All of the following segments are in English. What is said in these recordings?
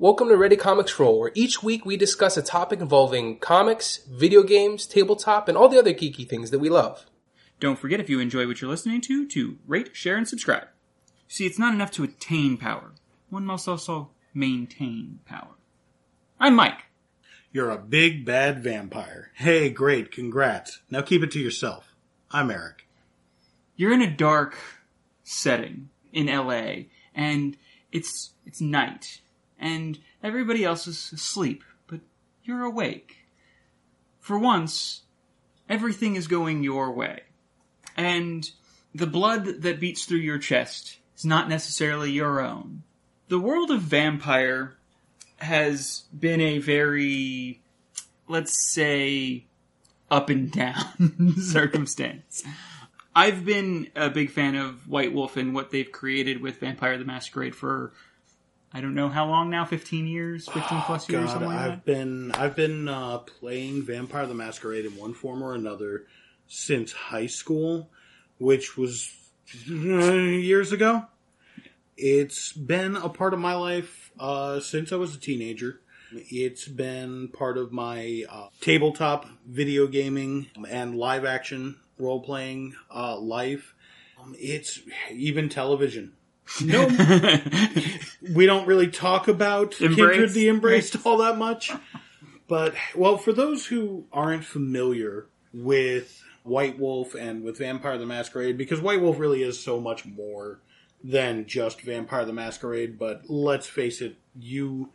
Welcome to Ready Comics Roll, where each week we discuss a topic involving comics, video games, tabletop, and all the other geeky things that we love. Don't forget, if you enjoy what you're listening to, to rate, share, and subscribe. See, it's not enough to attain power. One must also maintain power. I'm Mike. You're a big bad vampire. Hey, great, congrats. Now keep it to yourself. I'm Eric. You're in a dark setting in LA, and it's it's night, and everybody else is asleep, but you're awake. For once, everything is going your way. And the blood that beats through your chest is not necessarily your own. The world of vampire has been a very, let's say, up and down circumstance. I've been a big fan of White Wolf and what they've created with Vampire the Masquerade for I don't know how long now, fifteen years, fifteen plus years, God, something like I've that. been I've been uh, playing Vampire the Masquerade in one form or another since high school, which was uh, years ago. It's been a part of my life uh, since I was a teenager. It's been part of my uh, tabletop video gaming and live action role playing uh, life. Um, it's even television. No, we don't really talk about Kindred the Embraced all that much. But, well, for those who aren't familiar with White Wolf and with Vampire the Masquerade, because White Wolf really is so much more than just Vampire the Masquerade, but let's face it, you.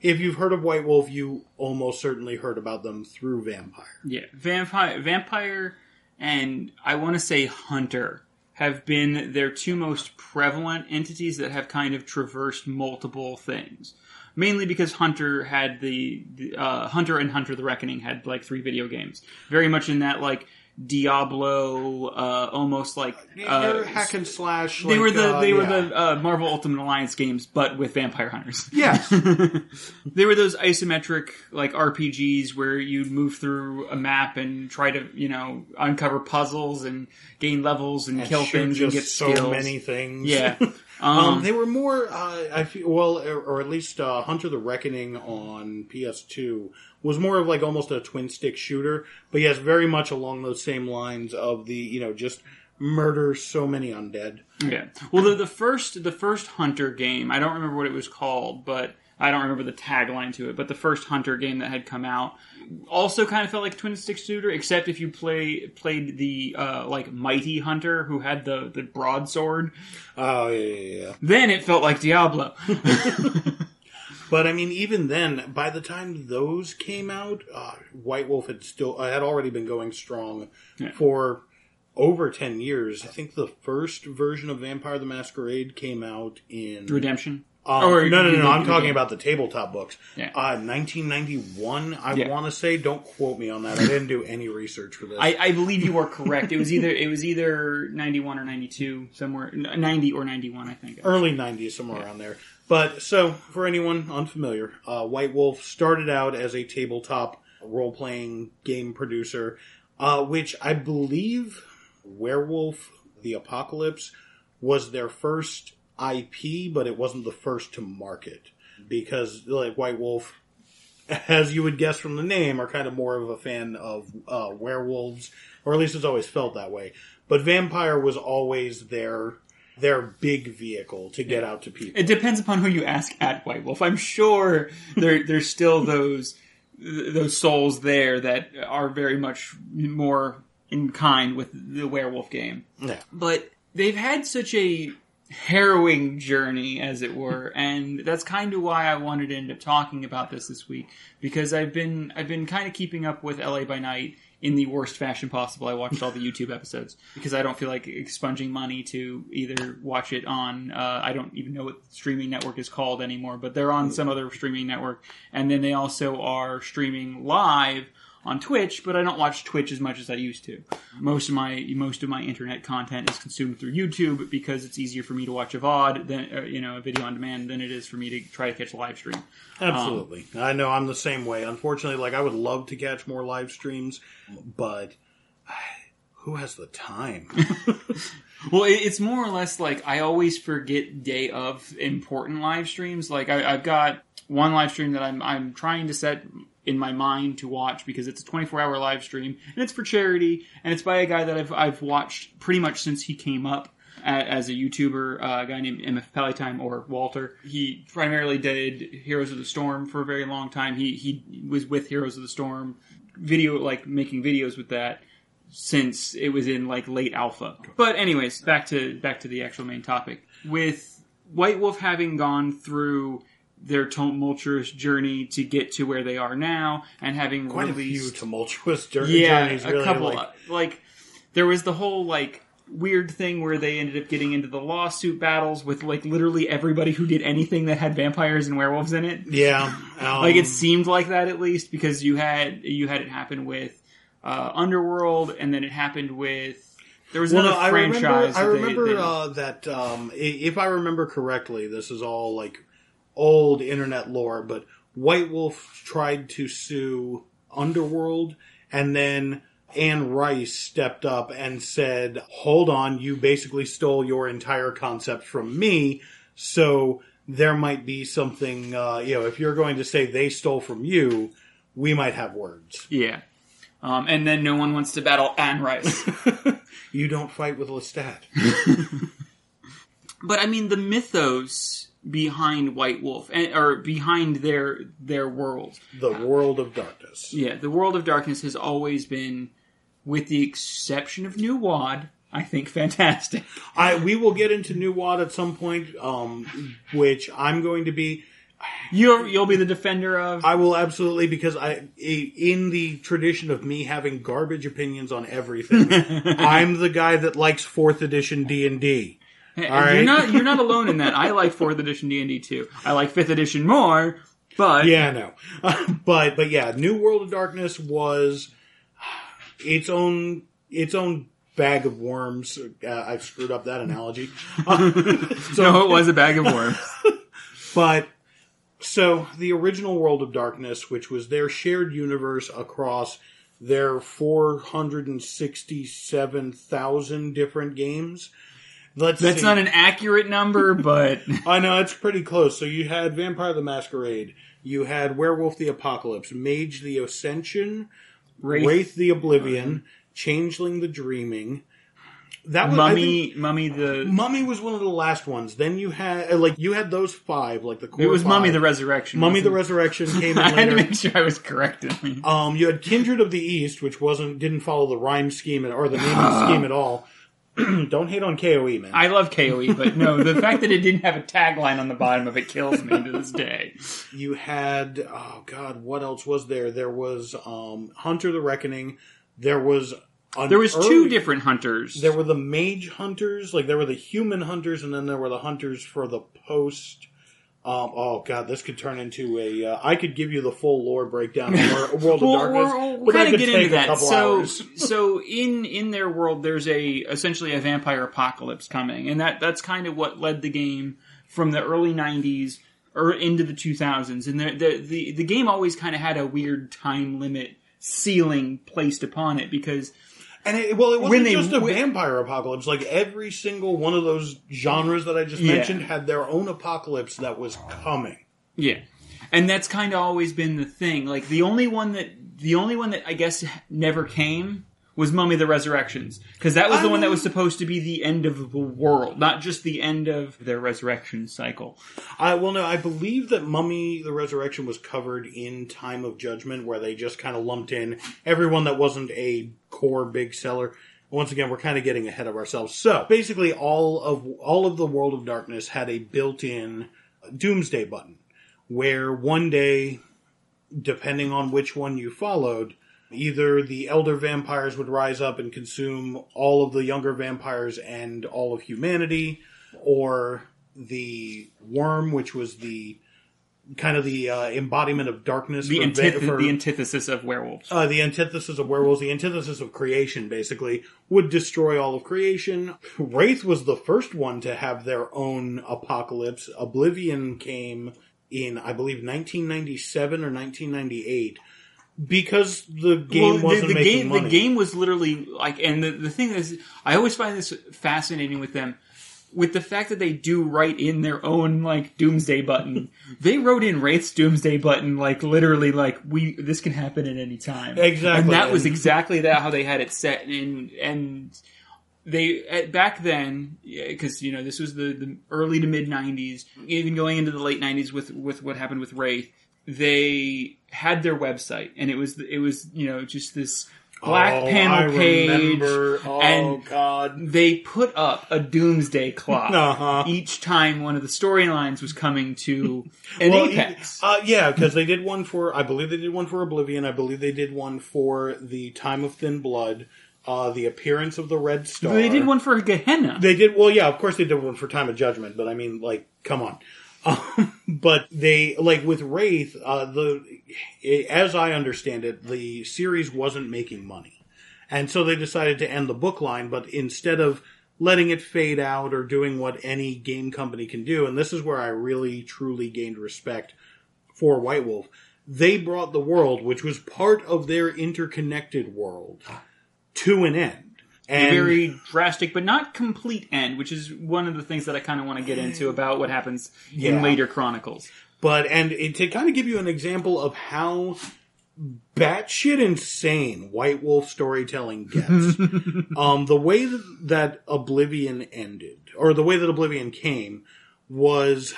If you've heard of White Wolf, you almost certainly heard about them through Vampire. Yeah, vampire, vampire, and I want to say hunter have been their two most prevalent entities that have kind of traversed multiple things. Mainly because Hunter had the, the uh, Hunter and Hunter the Reckoning had like three video games, very much in that like Diablo, uh, almost like uh, They're hack and slash. they were the uh, they were yeah. the uh, Marvel Ultimate Alliance games, but with vampire hunters. Yes. they were those isometric like RPGs where you'd move through a map and try to you know uncover puzzles and gain levels and, kill shoot things and get so skills. many things. Yeah. Um, Um, they were more, uh, I feel, well, or, or at least uh, Hunter the Reckoning on PS2 was more of like almost a twin stick shooter, but yes, very much along those same lines of the, you know, just murder so many undead. Yeah. Well, the, the first the first Hunter game, I don't remember what it was called, but I don't remember the tagline to it. But the first Hunter game that had come out also kind of felt like twin stick shooter, except if you play played the uh, like Mighty Hunter who had the the broadsword, Oh, yeah, yeah, yeah. then it felt like Diablo. But I mean, even then, by the time those came out, uh, White Wolf had still uh, had already been going strong Yeah. for over ten years. I think the first version of Vampire the Masquerade came out in Redemption. Um, Or no, no, no, no. I'm talking about the tabletop books. Yeah. Uh, 1991, I Yeah. want to say. Don't quote me on that. I didn't do any research for this. I, I believe you are correct. It was either it was either ninety one or ninety two somewhere ninety or ninety one. I think. Early 90s, somewhere around there. But so, for anyone unfamiliar, uh, White Wolf started out as a tabletop role playing game producer, uh, which I believe Werewolf the Apocalypse was their first IP, but it wasn't the first to market. Because, like, White Wolf, as you would guess from the name, are kind of more of a fan of uh, werewolves, or at least it's always felt that way. But Vampire was always their their big vehicle to get out to people. It depends upon who you ask at White Wolf. I'm sure there there's still those those souls there that are very much more in kind with the werewolf game. Yeah. But they've had such a harrowing journey, as it were, and that's kind of why I wanted to end up talking about this this week because I've been I've been kind of keeping up with LA by Night in the worst fashion possible. I watched all the YouTube episodes because I don't feel like expunging money to either watch it on uh, I don't even know what the streaming network is called anymore, but they're on some other streaming network, and then they also are streaming live on Twitch, but I don't watch Twitch as much as I used to. Most of my most of my internet content is consumed through YouTube because it's easier for me to watch a VOD than uh, you know a video on demand than it is for me to try to catch a live stream. Absolutely. I know I'm the same way. Unfortunately, like I would love to catch more live streams, but who has the time? Well, it's more or less like I always forget day of important live streams. Like I, I've got one live stream that I'm I'm trying to set in my mind to watch because it's a 24 hour live stream and it's for charity and it's by a guy that I've I've watched pretty much since he came up as a YouTuber, uh, a guy named MF Pallytime or Walter. He primarily did Heroes of the Storm for a very long time. He he was with Heroes of the Storm, video like making videos with that since it was in like late alpha. But anyways, back to back to the actual main topic. With White Wolf having gone through their tumultuous journey to get to where they are now and having Quite a few tumultuous jour- yeah, journeys. a Really, couple. like- Like, there was the whole like weird thing where they ended up getting into the lawsuit battles with like literally everybody who did anything that had vampires and werewolves in it. yeah, um, Like it seemed like that at least because you had you had it happen with uh, Underworld and then it happened with there was Well, another no, I remember. franchise. I that they- remember they- uh, that um, if I remember correctly, this is all like old internet lore. But White Wolf tried to sue Underworld, and then Anne Rice stepped up and said, "Hold on, you basically stole your entire concept from me, so." There might be something, uh, you know, if you're going to say they stole from you, we might have words. yeah. Um, and then no one wants to battle Anne Rice. You don't fight with Lestat. But I mean, the mythos behind White Wolf, and, or behind their their world, The world of darkness. yeah, the world of darkness has always been, with the exception of New WoD, I think fantastic. I we will get into New WoD at some point, um, which I'm going to be. You'll you'll be the defender of. I will absolutely because I, in the tradition of me having garbage opinions on everything, I'm the guy that likes fourth edition D and D. All right. You're not you're not alone in that. I like fourth edition D and D too. I like fifth edition more, but Yeah, no, but but yeah, New World of Darkness was its own its own bag of worms. Uh, I've screwed up that analogy. no, it was a bag of worms. But so the original World of Darkness, which was their shared universe across their 467,000 different games. Let's That's see. not an accurate number, but I know it's pretty close. So you had Vampire the Masquerade, you had Werewolf the Apocalypse, Mage the Ascension, Wraith, Wraith, the Oblivion, Changeling the Dreaming. That was, I think- Mummy, Mummy the. Mummy was one of the last ones. Then you had uh, like you had those five, like the core It was Mummy the Resurrection. Mummy the Resurrection came? I had to make sure I was corrected. Um, you had Kindred of the East, which wasn't didn't follow the rhyme scheme or the naming scheme at all. Don't hate on KOE, man. I love KOE, but no, the fact that it didn't have a tagline on the bottom of it kills me to this day. you had oh god, what else was there? There was um, Hunter the Reckoning. There was There was two different hunters. There were the mage hunters, like there were the human hunters, and then there were the hunters for the post. Um, oh god, this could turn into a. Uh, I could give you the full lore breakdown of Wor- World of We'll, Darkness. we'll, we'll but kind of get into that. So, so in in their world, there's a essentially a vampire apocalypse coming, and that that's kind of what led the game from the early '90s or into the 2000s. And the the the, the game always kind of had a weird time limit ceiling placed upon it because And it, well, it wasn't When they- just a vampire apocalypse. Like every single one of those genres that I just Yeah. mentioned had their own apocalypse that was coming. Yeah. And that's kind of always been the thing. Like the only one that the only one that I guess never came was Mummy the Resurrections because that was the I one that was um, supposed to be the end of the world, not just the end of their resurrection cycle. I well, no, I believe that Mummy: The Resurrection was covered in Time of Judgment, where they just kind of lumped in everyone that wasn't a core big seller. Once again, we're kind of getting ahead of ourselves. So basically, all of all of the World of Darkness had a built-in Doomsday button, where one day, depending on which one you followed, either the elder vampires would rise up and consume all of the younger vampires and all of humanity, or the worm, which was the kind of the uh, embodiment of darkness, The, for, antith- for- the antithesis of werewolves. uh, the antithesis of werewolves, the antithesis of creation, basically, would destroy all of creation. Wraith was the first one to have their own apocalypse. Oblivion came in, I believe, 1997 or 1998. Because the game Well, wasn't the, the making game, money. the game was literally like, and the, the thing is, I always find this fascinating with them. with the fact that they do write in their own like doomsday button, they wrote in Wraith's doomsday button like literally like we this can happen at any time. Exactly. and that was exactly that how they had it set. And and they at, back then because you know this was the, the early to mid '90s, even going into the late '90s with with what happened with Wraith. They had their website, and it was it was you know just this black Oh, panel I page remember. Oh and God. they put up a doomsday clock Uh-huh. each time one of the storylines was coming to an Well, apex. Uh, yeah, because they did one for, I believe they did one for Oblivion. I believe they did one for the Time of Thin Blood, uh, the appearance of the Red Star. they did one for Gehenna. They did well, yeah. Of course, they did one for Time of Judgment, but I mean, like, come on. Um, but they like with Wraith, uh, the as I understand it, the series wasn't making money, and so they decided to end the book line. But instead of letting it fade out or doing what any game company can do, and this is where I really truly gained respect for White Wolf, they brought the world, which was part of their interconnected world, to an end. And very drastic, but not complete end, which is one of the things that I kind of want to get into about what happens Yeah. in later chronicles. But and it, to kind of give you an example of how batshit insane White Wolf storytelling gets, um, the way that, that Oblivion ended, or the way that Oblivion came, was.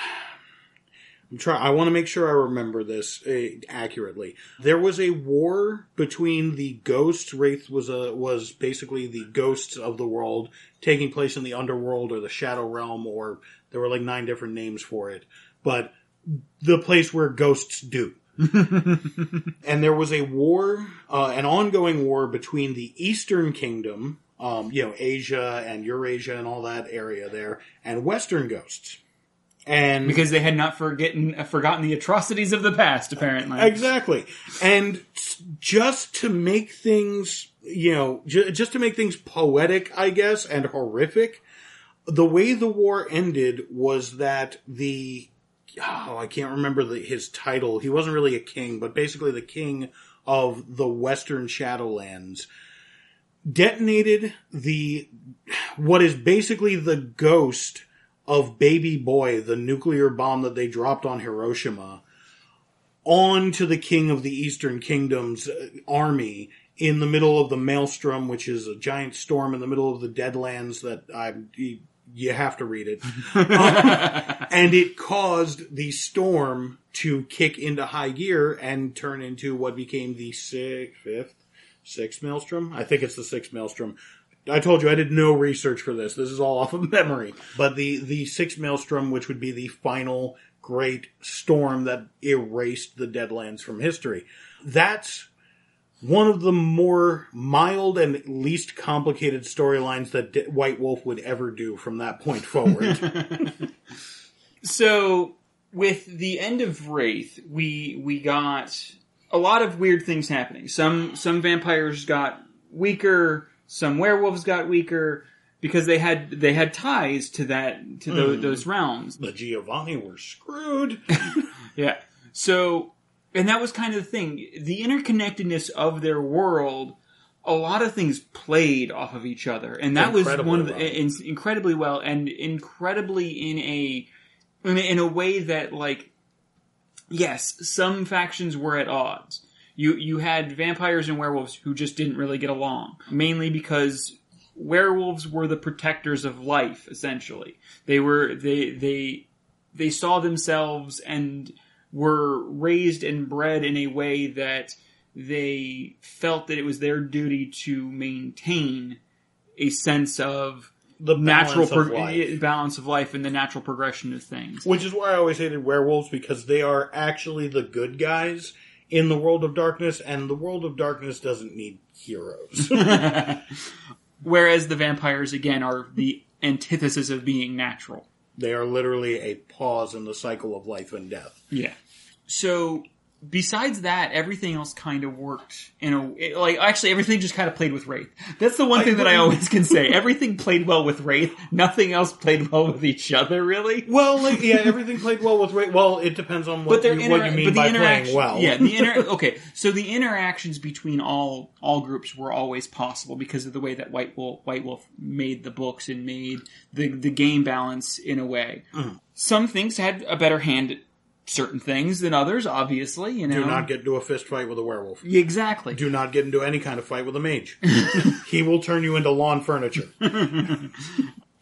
I'm trying. I want to make sure I remember this uh, accurately. There was a war between the ghosts. Wraith was a was basically the ghosts of the world taking place in the underworld or the shadow realm, or there were like nine different names for it. But the place where ghosts do. and there was a war, uh, an ongoing war between the Eastern Kingdom, um, you know, Asia and Eurasia and all that area there, and Western ghosts. And Because they had not forgotten forgotten the atrocities of the past, apparently. Exactly. And just to make things, you know, ju- just to make things poetic, I guess, and horrific, the way the war ended was that the, oh, I can't remember the, his title. He wasn't really a king, but basically the king of the Western Shadowlands detonated the, what is basically the ghost of Baby Boy, the nuclear bomb that they dropped on Hiroshima, onto the king of the Eastern Kingdom's uh, army in the middle of the Maelstrom, which is a giant storm in the middle of the Deadlands that I you, you have to read it. Um, and it caused the storm to kick into high gear and turn into what became the sixth, fifth, sixth Maelstrom. I think it's the sixth Maelstrom. I told you I did no research for this. This is all off of memory. But the the sixth Maelstrom, which would be the final great storm that erased the Deadlands from history. That's one of the more mild and least complicated storylines that D- White Wolf would ever do from that point forward. So with the end of Wraith, we we got a lot of weird things happening. Some some vampires got weaker, some werewolves got weaker because they had they had ties to that to tho- mm-hmm. those realms. the Giovanni were screwed. Yeah. So and that was kind of the thing. The interconnectedness of their world a lot of things played off of each other, and that was Incredibly one of the well. in, incredibly well and incredibly in a in a, in a way that like yes, some factions were at odds. You you had vampires and werewolves who just didn't really get along, mainly because werewolves were the protectors of life. Essentially, they were they they they saw themselves and were raised and bred in a way that they felt that it was their duty to maintain a sense of The natural balance of life. balance of life and the natural progression of things. Which is why I always hated werewolves because they are actually the good guys in the world of darkness, and the world of darkness doesn't need heroes. Whereas the vampires, again, are the antithesis of being natural. they are literally a pause in the cycle of life and death. Yeah. So besides that, everything else kind of worked in a it- like. Actually, everything just kind of played with Wraith. That's the one thing that I always can say. Everything played well with Wraith. Nothing else played well with each other, really. Well, like, yeah, everything played well with Wraith. Well, it depends on what, you, what you mean but the by playing well. Yeah, the inter- okay. So the interactions between all all groups were always possible because of the way that White Wolf White Wolf made the books and made the the game balance in a way. Mm-hmm. Some things had a better hand certain things than others. Obviously, you know. Do not get into a fist fight with a werewolf. exactly. Do not get into any kind of fight with a mage. he will turn you into lawn furniture.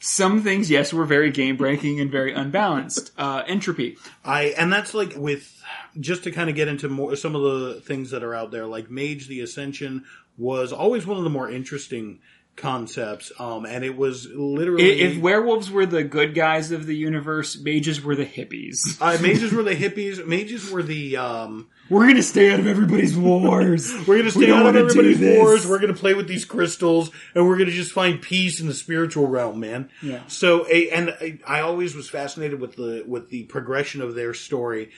Some things, yes, were very game breaking and very unbalanced. Uh, entropy. I and that's like with just to kind of get into more some of the things that are out there. Like Mage the Ascension was always one of the more interesting concepts, um, and it was literally If werewolves were the good guys of the universe, mages were the hippies. uh, mages were the hippies. Mages were the um, We're gonna stay out of everybody's wars. We're gonna stay don't out of everybody's wars. We're gonna play with these crystals, and we're gonna just find peace in the spiritual realm, man. Yeah. So, a, and I, I always was fascinated with the with the progression of their story.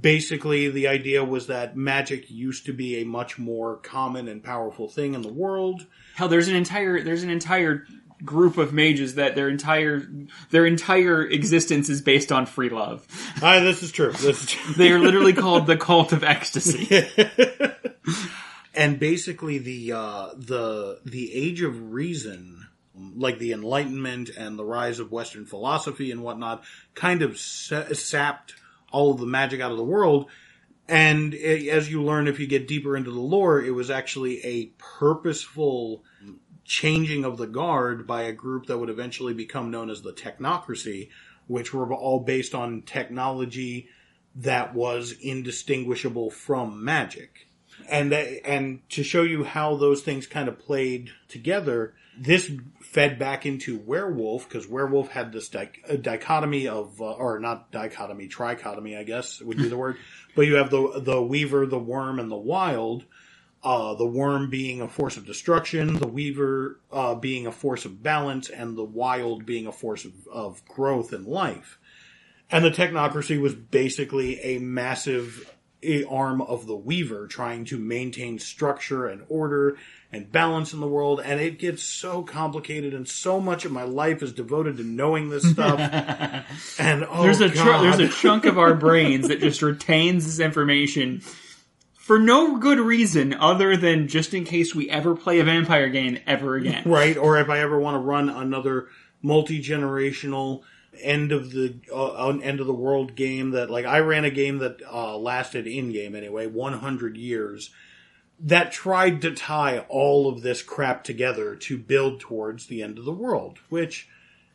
Basically, the idea was that magic used to be a much more common and powerful thing in the world. Hell, there's an entire there's an entire group of mages that their entire their entire existence is based on free love. Ah, this is true. This is true. They are literally called the cult of ecstasy. and basically the uh, the the age of reason, like the Enlightenment and the rise of Western philosophy and whatnot, kind of sa- sapped all of the magic out of the world. And i as you learn, if you get deeper into the lore, it was actually a purposeful changing of the guard by a group that would eventually become known as the Technocracy, which were all based on technology that was indistinguishable from magic and that, and to show you how those things kind of played together, this fed back into werewolf because werewolf had this dichotomy of, uh, or not dichotomy, trichotomy, I guess would be the word. But you have the the weaver, the worm, and the wild. Uh, the worm being a force of destruction, the weaver uh, being a force of balance, and the wild being a force of, of growth and life. And the technocracy was basically a massive a arm of the Weaver trying to maintain structure and order and balance in the world. And it gets so complicated, and so much of my life is devoted to knowing this stuff. and oh, There's a tr- there's a chunk of our brains that just retains this information for no good reason other than just in case we ever play a vampire game ever again. right? Or if I ever want to run another multi generational end of the uh, end of the world game that like I ran a game that uh, lasted in game anyway 100 years that tried to tie all of this crap together to build towards the end of the world which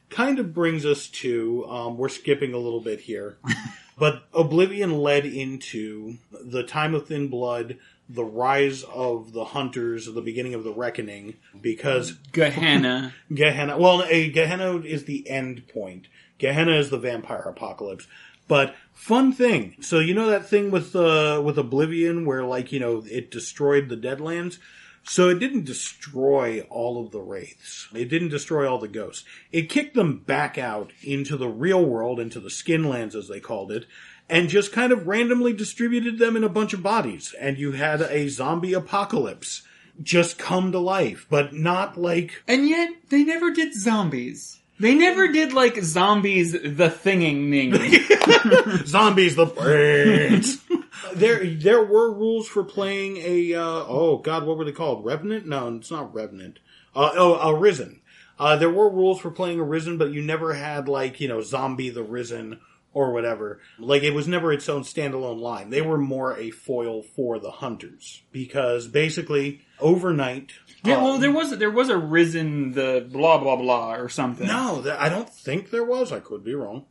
kind of brings us to um, we're skipping a little bit here but oblivion led into the time of thin blood the rise of the hunters the beginning of the reckoning because Gehenna. Gehenna. Well, a Gehenna is the end point. Gehenna is the vampire apocalypse. But fun thing. So you know that thing with uh, with Oblivion where like you know it destroyed the Deadlands. So it didn't destroy all of the wraiths. It didn't destroy all the ghosts. It kicked them back out into the real world, into the skinlands as they called it, and just kind of randomly distributed them in a bunch of bodies. And you had a zombie apocalypse just come to life, but not like And yet, they never did zombies. They never did, like, zombies the thinging thing. zombies the brains. there, there were rules for playing a. Uh, oh God, what were they called? Revenant? No, it's not Revenant. Uh, oh, Arisen. Uh, there were rules for playing Arisen, but you never had like you know Zombie the Risen or whatever. Like it was never its own standalone line. They were more a foil for the hunters because basically overnight. yeah, uh, well, there was, there was a risen the blah blah blah or something. no, there- I don't think there was. I could be wrong.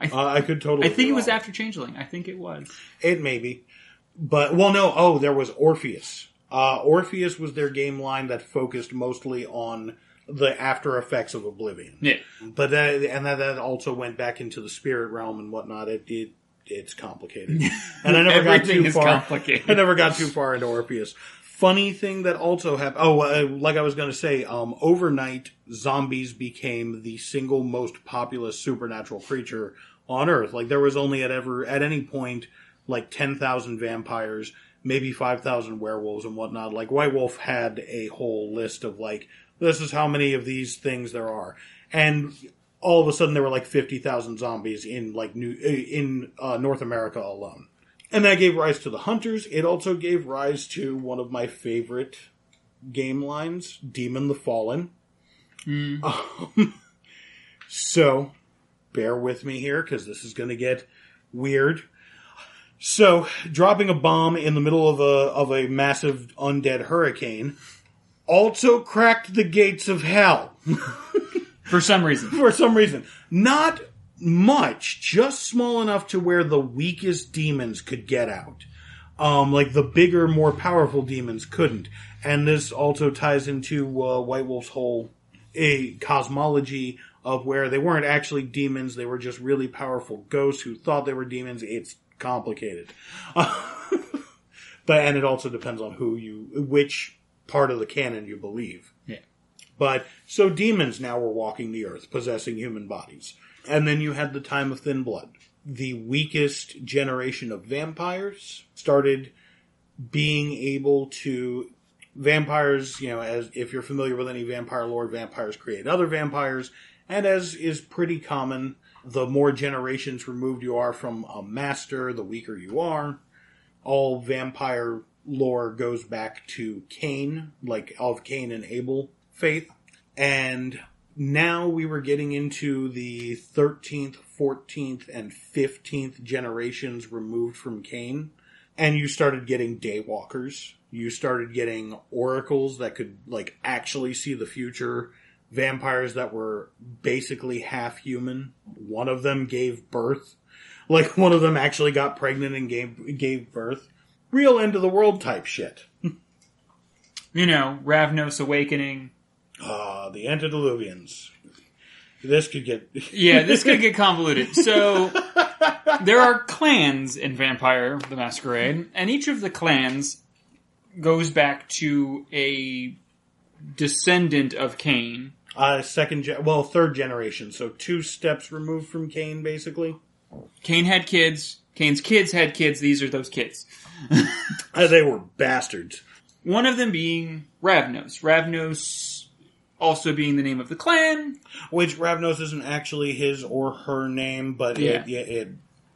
I th- uh, I could totally. I think it was after Changeling. I think it was. It may be. But, well, no, oh, there was Orpheus. Uh, Orpheus was their game line that focused mostly on the after effects of Oblivion. Yeah. But that, and that, that also went back into the spirit realm and whatnot. It, it it's complicated. And I never got too far. complicated. I never got too far into Orpheus. Funny thing that also happened. Oh, uh, like I was going to say, um, overnight, zombies became the single most populous supernatural creature on Earth. Like there was only at ever at any point like 10,000 vampires, maybe 5,000 werewolves and whatnot. Like White Wolf had a whole list of like, this is how many of these things there are. And all of a sudden there were like 50,000 zombies in like new, in uh, North America alone. And that gave rise to the Hunters. It also gave rise to one of my favorite game lines, Demon the Fallen. Um, so, bear with me here because this is going to get weird. So, dropping a bomb in the middle of a of a massive undead hurricane also cracked the gates of hell For some reason. for some reason. Not much, just small enough to where the weakest demons could get out. Um, like the bigger, more powerful demons couldn't. And this also ties into uh, White Wolf's whole a cosmology of where they weren't actually demons; they were just really powerful ghosts who thought they were demons. It's complicated, but and it also depends on who you, which part of the canon you believe. Yeah. But so demons now were walking the earth, possessing human bodies. And then you had the time of thin blood. The weakest generation of vampires started being able to vampires, you know, as if you're familiar with any vampire lore, vampires create other vampires, and as is pretty common, the more generations removed you are from a master, the weaker you are. All vampire lore goes back to Cain, like of Cain and Abel faith. And now we were getting into the 13th, 14th, and 15th generations removed from Cain. And you started getting daywalkers. You started getting oracles that could, like, actually see the future. Vampires that were basically half human. One of them gave birth. Like, one of them actually got pregnant and gave, gave birth. Real end of the world type shit. You know, Ravnos Awakening. Ah, the antediluvians. This could get. Yeah, this could get convoluted. So, there are clans in Vampire the Masquerade, and each of the clans goes back to a descendant of Cain. Uh, second, gen- well, third generation, so two steps removed from Cain, basically. Cain had kids. Cain's kids had kids. These are those kids. Uh, they were bastards. One of them being Ravnos. Ravnos also being the name of the clan. Which Ravnos isn't actually his or her name, but Yeah. it, it, it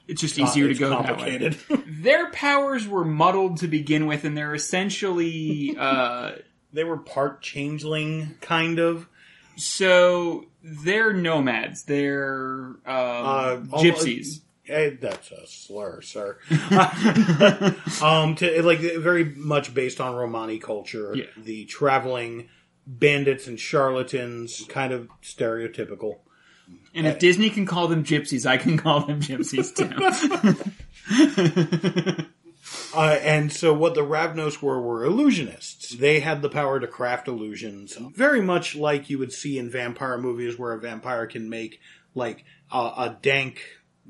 It's just easier it's to go complicated. Their powers were muddled to begin with, and they're essentially uh, they were part changeling, kind of. so they're nomads. They're um, Uh, gypsies. Eh, that's a slur, sir. um, to, like very much based on Romani culture, Yeah. the traveling bandits and charlatans, kind of stereotypical. And if Disney can call them gypsies, I can call them gypsies too. Uh, and so what the Ravnos were were illusionists. They had the power to craft illusions, very much like you would see in vampire movies where a vampire can make like a, a dank,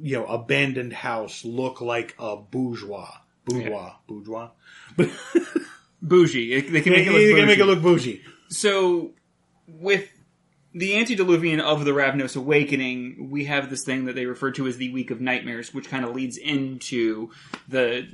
you know, abandoned house look like a bourgeois. Bourgeois. Bourgeois. But bougie. They can make it look you bougie. can make it look bougie. so with the antediluvian of the Ravnos awakening, we have this thing that they refer to as the week of nightmares, which kind of leads into the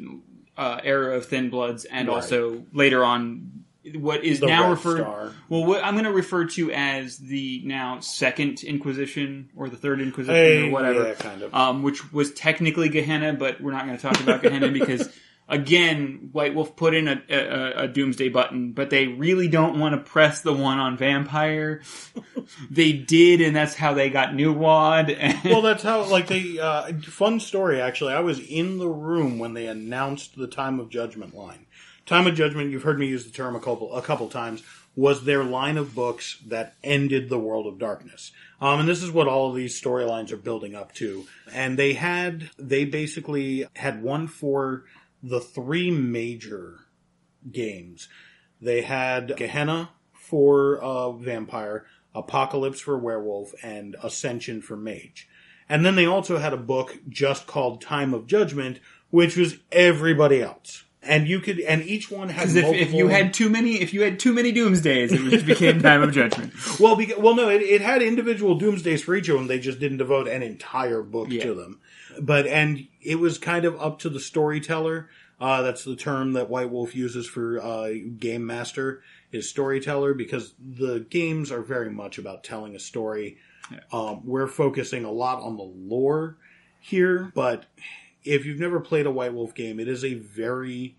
uh, era of thin bloods, and Right. also later on what is The now Red referred. Star. Well, what I'm going to refer to as the now second Inquisition or the third Inquisition Hey, or whatever, yeah, kind of. um, which was technically Gehenna, but we're not going to talk about Gehenna because. Again, White Wolf put in a, a, a doomsday button, but they really don't want to press the one on vampire. they did, and that's how they got New WoD. And well, that's how, like, they, uh, fun story, actually. I was in the room when they announced the Time of Judgment line. Time of Judgment, you've heard me use the term a couple, a couple times, was their line of books that ended the world of darkness. Um, and this is what all of these storylines are building up to. And they had, they basically had one for the three major games. They had Gehenna for uh, Vampire, Apocalypse for Werewolf, and Ascension for Mage. And then they also had a book just called Time of Judgment, which was everybody else. And you could, and each one has if, multiple. if you had too many, if you had too many doomsdays, it just became time of judgment. Well, well, no, it, it had individual doomsdays for each of them. They just didn't devote an entire book Yeah. to them. but and it was kind of up to the storyteller. Uh, that's the term that White Wolf uses for uh, game master is storyteller because the games are very much about telling a story. Um, we're focusing a lot on the lore here, but if you've never played a White Wolf game, it is a very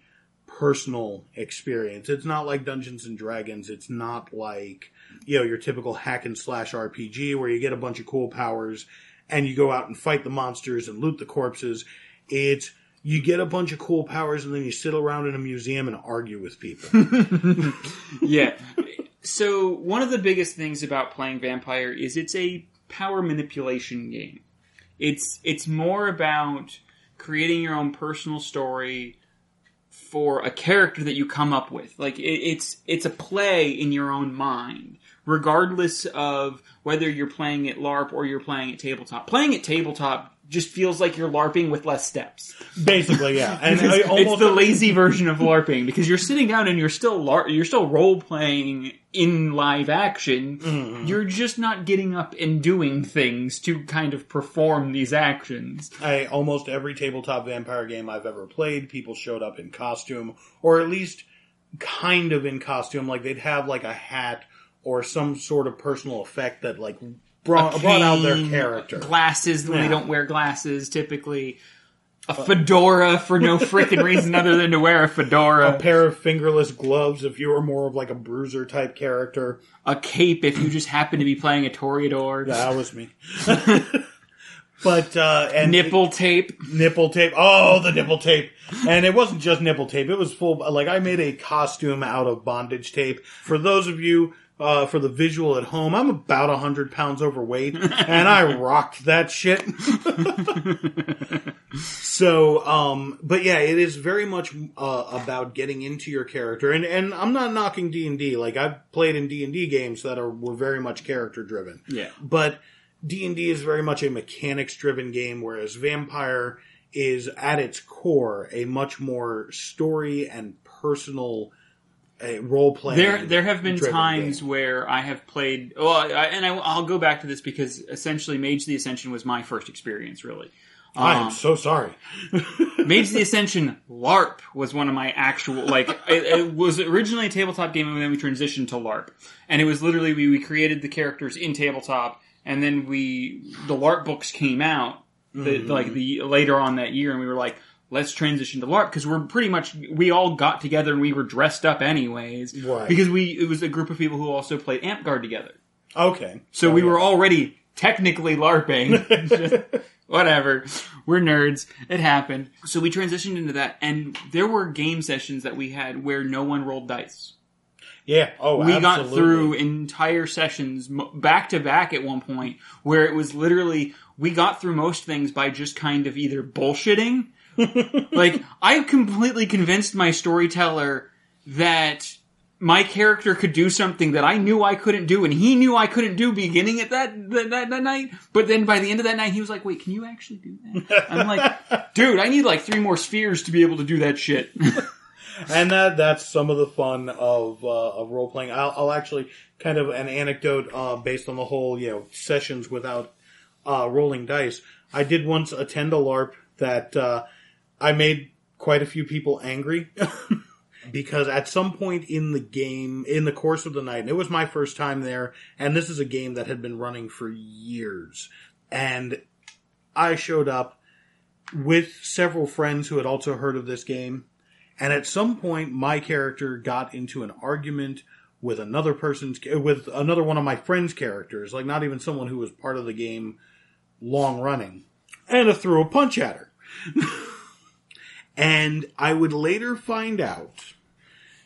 personal experience. It's not like Dungeons and Dragons. It's not like, you know, your typical hack and slash RPG where you get a bunch of cool powers and you go out and fight the monsters and loot the corpses. It's, you get a bunch of cool powers and then you sit around in a museum and argue with people. yeah. So one of the biggest things about playing Vampire is it's a power manipulation game. It's it's more about creating your own personal story for a character that you come up with. Like it, it's it's a play in your own mind, regardless of whether you're playing at LARP or you're playing at tabletop. Playing at tabletop just feels like you're LARPing with less steps. Basically, yeah. And I It's almost, the lazy version of LARPing because you're sitting down and you're still LAR- you're still role playing in live action. Mm-hmm. You're just not getting up and doing things to kind of perform these actions. I almost every tabletop vampire game I've ever played, people showed up in costume, or at least kind of in costume. Like they'd have like a hat or some sort of personal effect that like brought, brought out their character. Glasses when Yeah. they don't wear glasses typically. A fedora for no freaking reason other than to wear a fedora. A pair of fingerless gloves if you were more of like a bruiser type character. A cape if you just happen to be playing a Toreador. That was me. but uh and Nipple tape. nipple tape. Oh, the nipple tape. And it wasn't just nipple tape. It was full, like I made a costume out of bondage tape. For those of you, uh, for the visual at home, I'm about a hundred pounds overweight and I rocked that shit. so, um, but yeah, it is very much, uh, about getting into your character. And, and I'm not knocking D&D. Like I've played in D&D games that are, were very much character driven Yeah. but D&D is very much a mechanics driven game whereas Vampire is at its core a much more story and personal uh, role playing. There, there have been times game. where I have played. Well, I, and I, I'll go back to this because essentially, Mage the Ascension was my first experience. Really, I Um, am so sorry. Mage the Ascension LARP was one of my actual like. It, it was originally a tabletop game, and then we transitioned to LARP, and it was literally we, we created the characters in tabletop, and then we the LARP books came out the, like the later on that year, and we were like. Let's transition to LARP because we're pretty much we all got together and we were dressed up anyways Right. because we it was a group of people who also played Amtgard together. Okay, So we oh, yeah. were already technically LARPing. Whatever. We're nerds. It happened. So we transitioned into that, and there were game sessions that we had where no one rolled dice. yeah. Oh, We got through entire sessions back to back at one point where it was literally we got through most things by just kind of either bullshitting. Like I completely convinced my storyteller that my character could do something that I knew I couldn't do, and he knew I couldn't do beginning at that that, that, that night. But then by the end of that night, he was like, "Wait, can you actually do that?" I'm like, "Dude, I need like three more spheres to be able to do that shit." and that that's some of the fun of uh, of role playing. I'll, I'll actually kind of an anecdote uh, based on the whole you know sessions without uh, rolling dice. I did once attend a LARP that uh, I made quite a few people angry. Because at some point in the game, in the course of the night, and it was my first time there, and this is a game that had been running for years, and I showed up with several friends who had also heard of this game, and at some point, my character got into an argument with another person's, with another one of my friend's characters, like not even someone who was part of the game long running, and I threw a punch at her. and I would later find out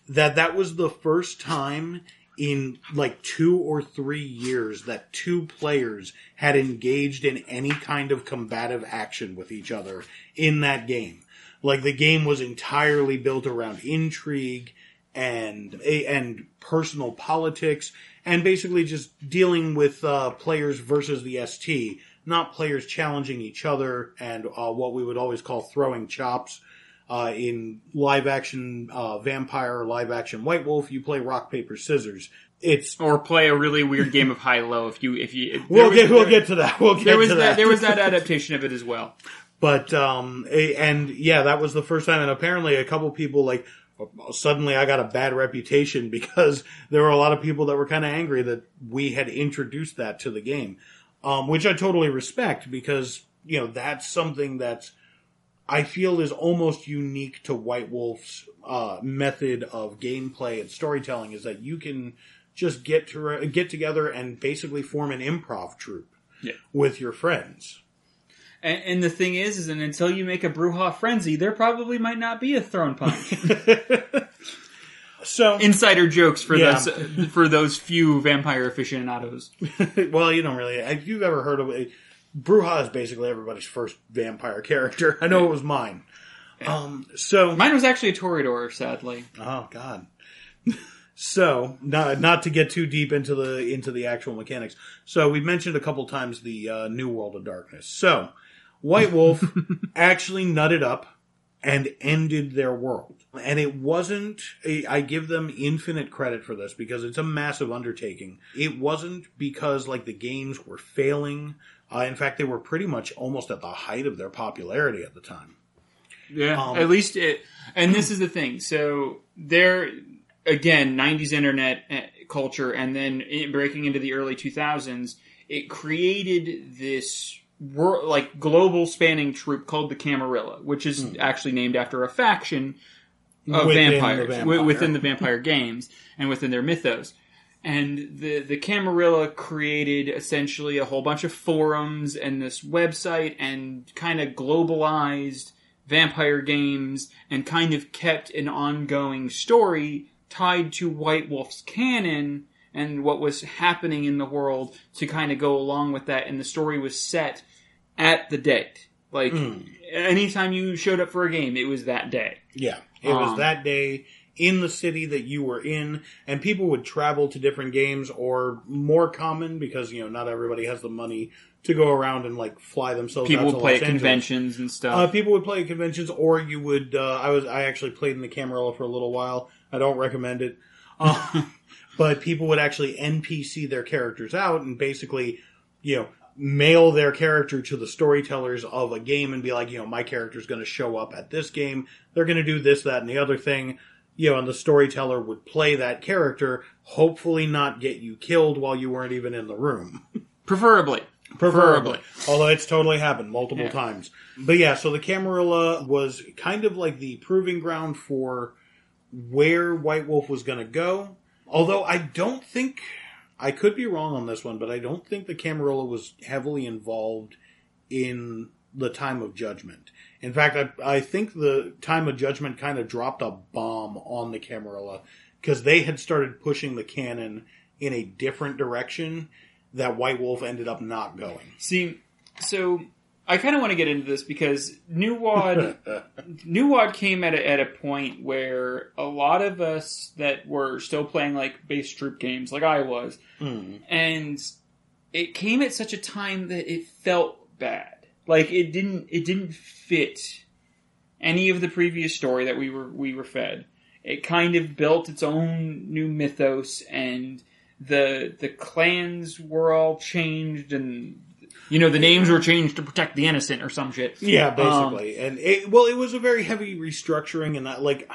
that that was the first time in like two or three years that two players had engaged in any kind of combative action with each other in that game. Like the game was entirely built around intrigue and and personal politics and basically just dealing with uh, players versus the ST, not players challenging each other and uh, what we would always call throwing chops. Uh, in live action uh, vampire or live action White Wolf, you play rock paper scissors. It's or play a really weird game of high low if you if you. if- we'll there get we'll there- get to that. We'll get There was to that. that. There was that adaptation of it as well. But um, and yeah, that was the first time, and apparently a couple people like suddenly I got a bad reputation because there were a lot of people that were kind of angry that we had introduced that to the game, um, which I totally respect because you know that's something that's I feel is almost unique to White Wolf's uh, method of gameplay and storytelling is that you can just get to get together and basically form an improv troupe Yeah. with your friends. And, and the thing is, is and until you make a Brujah frenzy, there probably might not be a throne punch. So Insider jokes for Yeah. those for those few vampire aficionados. well, you don't really. If you've ever heard of it, Brujah is basically everybody's first vampire character. I know it was mine. Um, so, Mine was actually a Toreador, sadly. oh god. So, not not to get too deep into the into the actual mechanics. So, we've mentioned a couple times the uh, New World of Darkness. So, White Wolf actually nutted up and ended their world. And it wasn't, I give them infinite credit for this because it's a massive undertaking. It wasn't because like the games were failing. Uh, in fact, they were pretty much almost at the height of their popularity at the time. Yeah, Um, at least it. And this is the thing. So there, again, '90s internet uh, culture, and then it breaking into the early 2000s, it created this wor- like global spanning troop called the Camarilla, which is actually named after a faction of. Within vampires wi- vampire. within the vampire games and within their mythos. And the the Camarilla created essentially a whole bunch of forums and this website and kind of globalized vampire games and kind of kept an ongoing story tied to White Wolf's canon and what was happening in the world to kind of go along with that. And the story was set at the date. Like anytime you showed up for a game, it was that day. Yeah. It was Um, that day in the city that you were in, and people would travel to different games, or more common because you know not everybody has the money to go around and like fly themselves. People would play Los at Angeles. conventions and stuff. Uh, people would play at conventions, or you would. Uh, I was. I actually played in the Camarilla for a little while. I don't recommend it, uh, but people would actually NPC their characters out and basically, you know, mail their character to the storytellers of a game and be like, you know, my character's going to show up at this game. They're going to do this, that, and the other thing. You know, and the storyteller would play that character, hopefully not get you killed while you weren't even in the room. Preferably. Preferably. Although it's totally happened multiple Yeah. times. But yeah, so the Camarilla was kind of like the proving ground for where White Wolf was going to go. Although I don't think, I could be wrong on this one, but I don't think the Camarilla was heavily involved in the time of judgment. In fact, I, I think the time of judgment kind of dropped a bomb on the Camarilla because they had started pushing the canon in a different direction that White Wolf ended up not going. See, so I kind of want to get into this because New WoD, New WoD came at a, at a point where a lot of us that were still playing like base troop games, like I was, Hmm. and it came at such a time that it felt bad. Like it didn't, it didn't fit any of the previous story that we were we were fed. It kind of built its own new mythos, and the the clans were all changed, and you know the names were changed to protect the innocent or some shit. Yeah, Um, basically. and it, well, it was a very heavy restructuring, and that, like,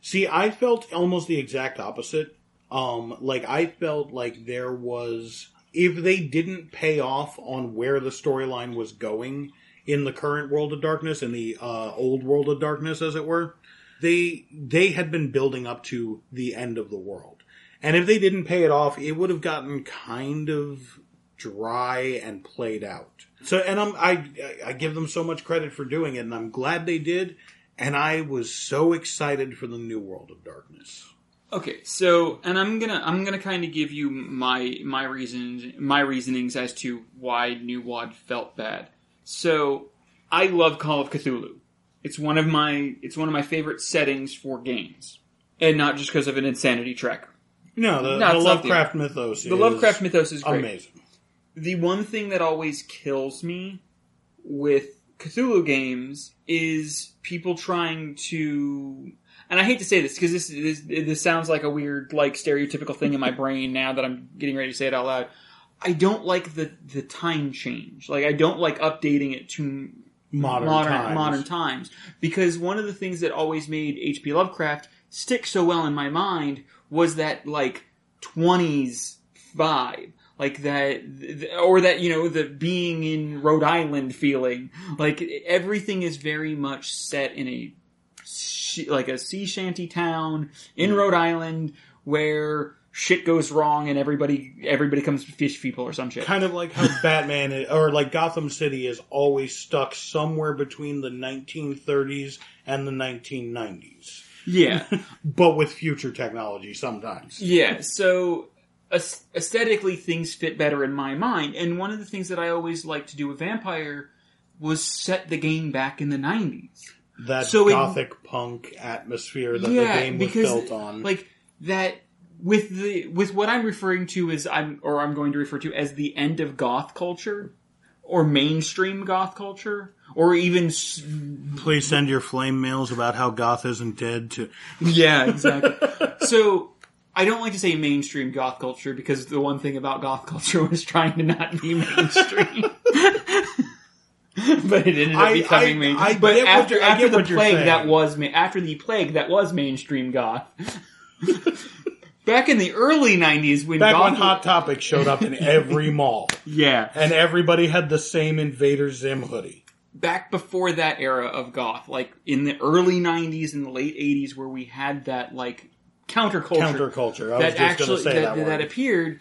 see, I felt almost the exact opposite. Um, like, I felt like there was, if they didn't pay off on where the storyline was going in the current World of Darkness, in the uh, old World of Darkness, as it were, they they had been building up to the end of the world, and if they didn't pay it off, it would have gotten kind of dry and played out. So, and I'm, I, I give them so much credit for doing it, and I'm glad they did. And I was so excited for the new world of darkness. Okay, so and I'm gonna I'm gonna kind of give you my my reasons my reasonings as to why New WoD felt bad. So I love Call of Cthulhu. It's one of my it's one of my favorite settings for games, and not just because of an insanity tracker. No, the, No, the Lovecraft mythos. The Lovecraft mythos is great. amazing. the one thing that always kills me with Cthulhu games is people trying to and I hate to say this because this, this this sounds like a weird like stereotypical thing in my brain now that I'm getting ready to say it out loud. I don't like the the time change. Like I don't like updating it to Modern modern times. modern times. Because one of the things that always made H.P. Lovecraft stick so well in my mind was that like twenties vibe. Like that, or that, you know, the being in Rhode Island feeling. Like everything is very much set in a, sh- like a sea shanty town in Rhode Island where shit goes wrong and everybody, everybody comes to fish people or some shit. Kind of like how Batman is, or like Gotham City is always stuck somewhere between the 1930s and the 1990s, Yeah. but with future technology sometimes. Yeah, so aesthetically things fit better in my mind. And one of the things that I always liked to do with Vampire was set the game back in the 90s. That So it- gothic punk atmosphere that yeah, the game was because built on. like that with the with what I'm referring to as I'm or I'm going to refer to as the end of goth culture or mainstream goth culture or even s- Please send your flame mails about how goth isn't dead to. Yeah, exactly. so I don't like to say mainstream goth culture because the one thing about goth culture was trying to not be mainstream. but it ended up I- becoming I- main. I but get what after I after the plague saying. that was ma- after the plague that was mainstream goth. Back in the early '90s, when Back goth when Hot Topic showed up in every mall, yeah, and everybody had the same Invader Zim hoodie. back before that era of goth, like in the early '90s and the late '80s, where we had that like counterculture, Counterculture. I that just actually say that, that, that, appeared.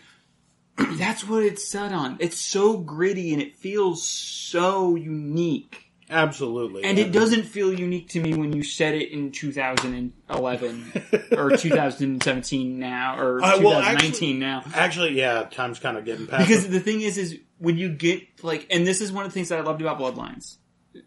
That's what it's set on. It's so gritty and it feels so unique. Absolutely. And it doesn't feel unique to me when you set it in 2011 or 2017 now or Uh, well, 2019 actually- now. Actually, yeah, time's kind of getting past. Because it. the thing is, is when you get like, and this is one of the things that I loved about Bloodlines.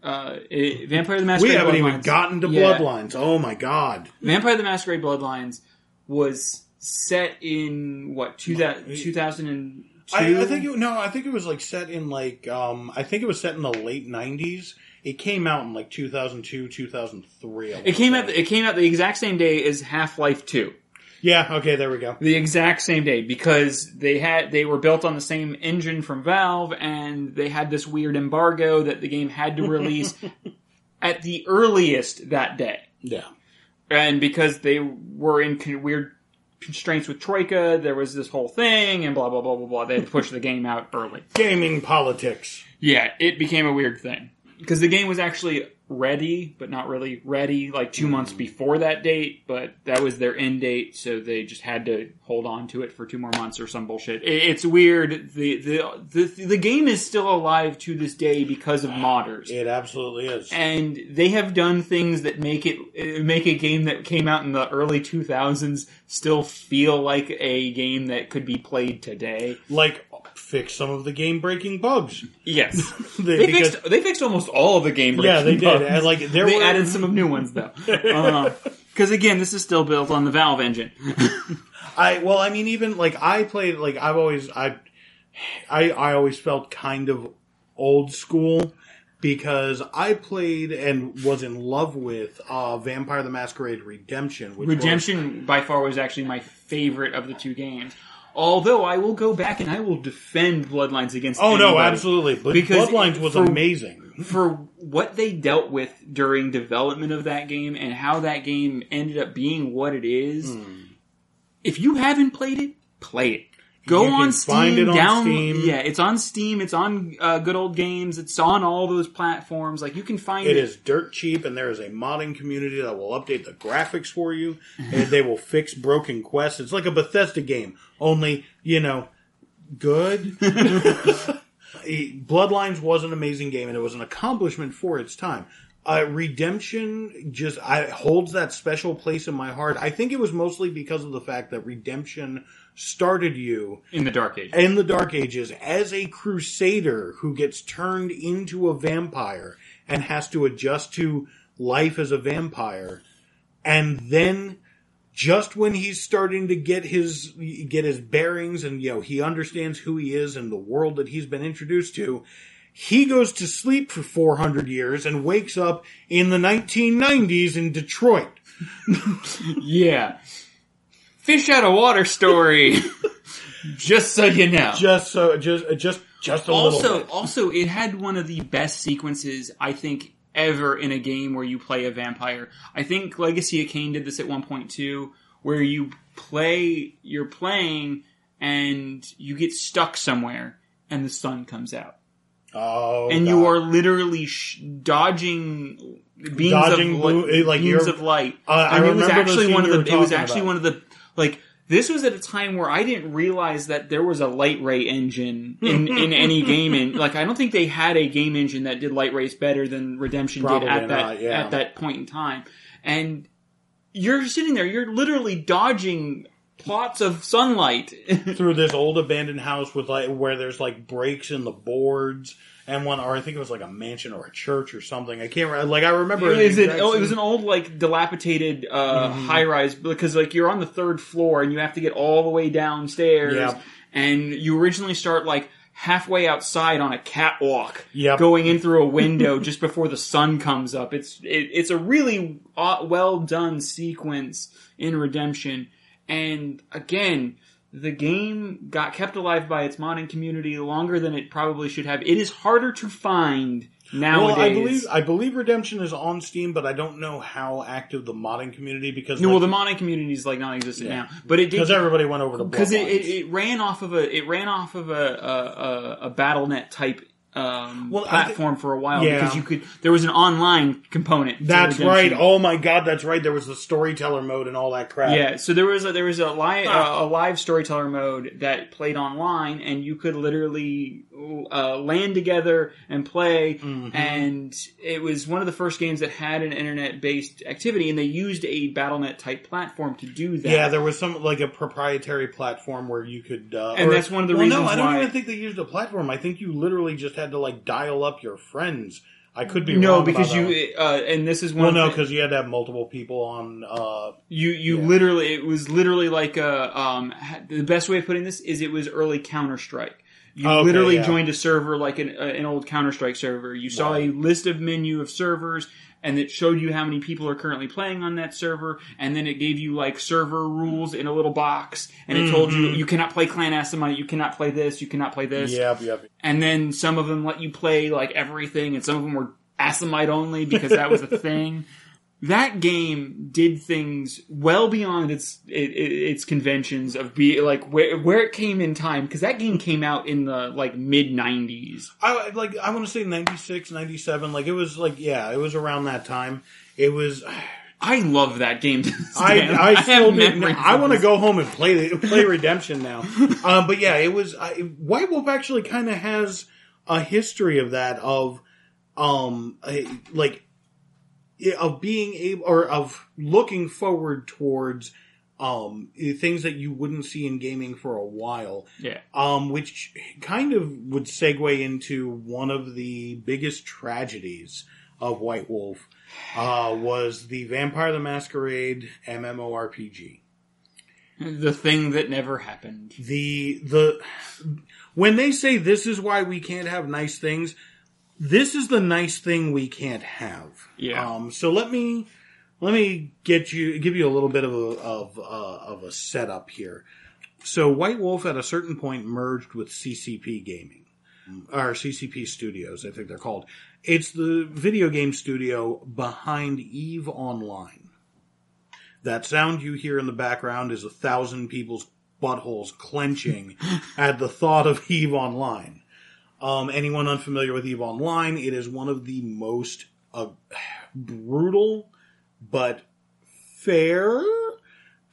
Uh, it, Vampire the Masquerade. we haven't even gotten to Yeah. Bloodlines. Oh my god. Vampire the Masquerade Bloodlines was set in what 2000, 2002. I, I think it, no, I think it was like set in like um, I think it was set in the late '90s. It came out in like 2002, 2003. It came out. It came out the exact same day as Half Life Two. Yeah. Okay. There we go. The exact same day because they had they were built on the same engine from Valve and they had this weird embargo that the game had to release at the earliest that day. Yeah. and because they were in weird constraints with Troika, there was this whole thing, and blah blah blah blah blah. They had to push the game out early. Gaming politics. Yeah, it became a weird thing because the game was actually ready, but not really ready. Like two months hmm. before that date, but that was their end date, so they just had to hold on to it for two more months or some bullshit. It, it's weird. The, the the the game is still alive to this day because of modders. It absolutely is. and they have done things that make it make a game that came out in the early 2000s still feel like a game that could be played today. like fix some of the game breaking bugs. Yes, They- they because- fixed they fixed almost all of the game. Yeah, they breaking did. And like there they were added some of new ones though, because again, this is still built on the Valve engine. I well, I mean, even like I played like I've always I I I always felt kind of old school because I played and was in love with uh, Vampire the Masquerade Redemption. Which was- Redemption by far was actually my favorite of the two games. Although I will go back and I will defend Bloodlines against. oh no, absolutely. But Because Bloodlines was for- amazing. for what they dealt with during development of that game and how that game ended up being what it is, Hmm. if you haven't played it, play it. Go on Steam, find it on down, Steam. yeah, it's on Steam, it's on uh, Good Old Games, it's on all those platforms. Like you can find It is dirt cheap, and there is a modding community that will update the graphics for you, and they will fix broken quests. It's like a Bethesda game, only you know, good. Bloodlines was an amazing game, and it was an accomplishment for its time. Uh, Redemption just I, holds that special place in my heart. I think it was mostly because of the fact that Redemption started you in the Dark Age. in the Dark Ages as a crusader who gets turned into a vampire and has to adjust to life as a vampire. And then just when he's starting to get his get his bearings and you know he understands who he is and the world that he's been introduced to, he goes to sleep for 400 years and wakes up in the 1990s in Detroit. yeah. Fish out of water story. Just so you know. Just so just just just a little also bit. also it had one of the best sequences I think ever in a game where you play a vampire. I think Legacy of Kain did this at one point too, where you play you're playing and you get stuck somewhere and the sun comes out. Oh, and you are literally sh- dodging beams Dodging of blue- light, like beams of light. Uh, I and it was remember actually one of the. It was actually about. one of the like. This was at a time where I didn't realize that there was a light ray engine in, in any game. And like, I don't think they had a game engine that did light rays better than Redemption Probably did at that yeah. at that point in time. And you're sitting there, you're literally dodging plots of sunlight. through this old abandoned house with like where there's like breaks in the boards and one or I think it was like a mansion or a church or something. I can't remember. Like I remember It was, the an, oh, it was an old, like, dilapidated uh, Mm-hmm. high rise because, like, you're on the third floor and you have to get all the way downstairs. Yeah. And you originally start, like, halfway outside on a catwalk, Yep. going in through a window just before the sun comes up. It's it, it's a really uh, well done sequence in Redemption. And again, the game got kept alive by its modding community longer than it probably should have. It is harder to find nowadays. Well, I believe I believe Redemption is on Steam, but I don't know how active the modding community because No, well, the modding community is like non-existent Yeah. now, but it did because everybody went over to because it, it, it ran off of a it ran off of a a, a, a BattleNet type um, Well, platform for a while Yeah. because you could there was an online component. That's right. Oh my god, that's right. There was the storyteller mode and all that crap. Yeah, so there was a, there was a live Ah. uh, a live storyteller mode that played online, and you could literally uh, land together and play. Mm-hmm. And it was one of the first games that had an internet based activity, and they used a BattleNet type platform to do that. Yeah, there was some like a proprietary platform where you could, uh, And that's one of the well, No, I don't why- even think they used a platform. I think you literally just had to like dial up your friends. I could be no, wrong because you uh, and this is one. Well, no, because you had to have multiple people on. Uh, You you Yeah. literally it was literally like a um the best way of putting this is it was early Counter Strike. You Okay, literally yeah. joined a server like an, uh, an old Counter Strike server. You saw a list of menu of servers and it showed you how many people are currently playing on that server and then it gave you like server rules in a little box and it told you mm-hmm. you cannot play Clan Assamite, you cannot play this, you cannot play this. yep, yep. And then some of them let you play like everything, and some of them were Assamite only because that was a thing. That game did things well beyond its it, it, its conventions of be like where where it came in time because that game came out in the like mid '90s. I like. I want to say 96, 97. Like it was like yeah, it was around that time. It was. I love that game. to I. I still memories I want to go home and play the, play Redemption now. um, but yeah, it was I, White Wolf actually kind of has a history of that of um like of being able or of looking forward towards um things that you wouldn't see in gaming for a while Yeah, um, which kind of would segue into one of the biggest tragedies of White Wolf, uh, was the Vampire the Masquerade MMORPG. the thing that never happened. The the when they say this is why we can't have nice things, this is the nice thing we can't have. Yeah. Um, so let me let me get you give you a little bit of a of uh, of a setup here. So White Wolf at a certain point merged with CCP Gaming, or CCP Studios, I think they're called. It's the video game studio behind Eve Online. That sound you hear in the background is a thousand people's buttholes clenching at the thought of Eve Online. Um, anyone unfamiliar with Eve Online, it is one of the most uh, brutal but fair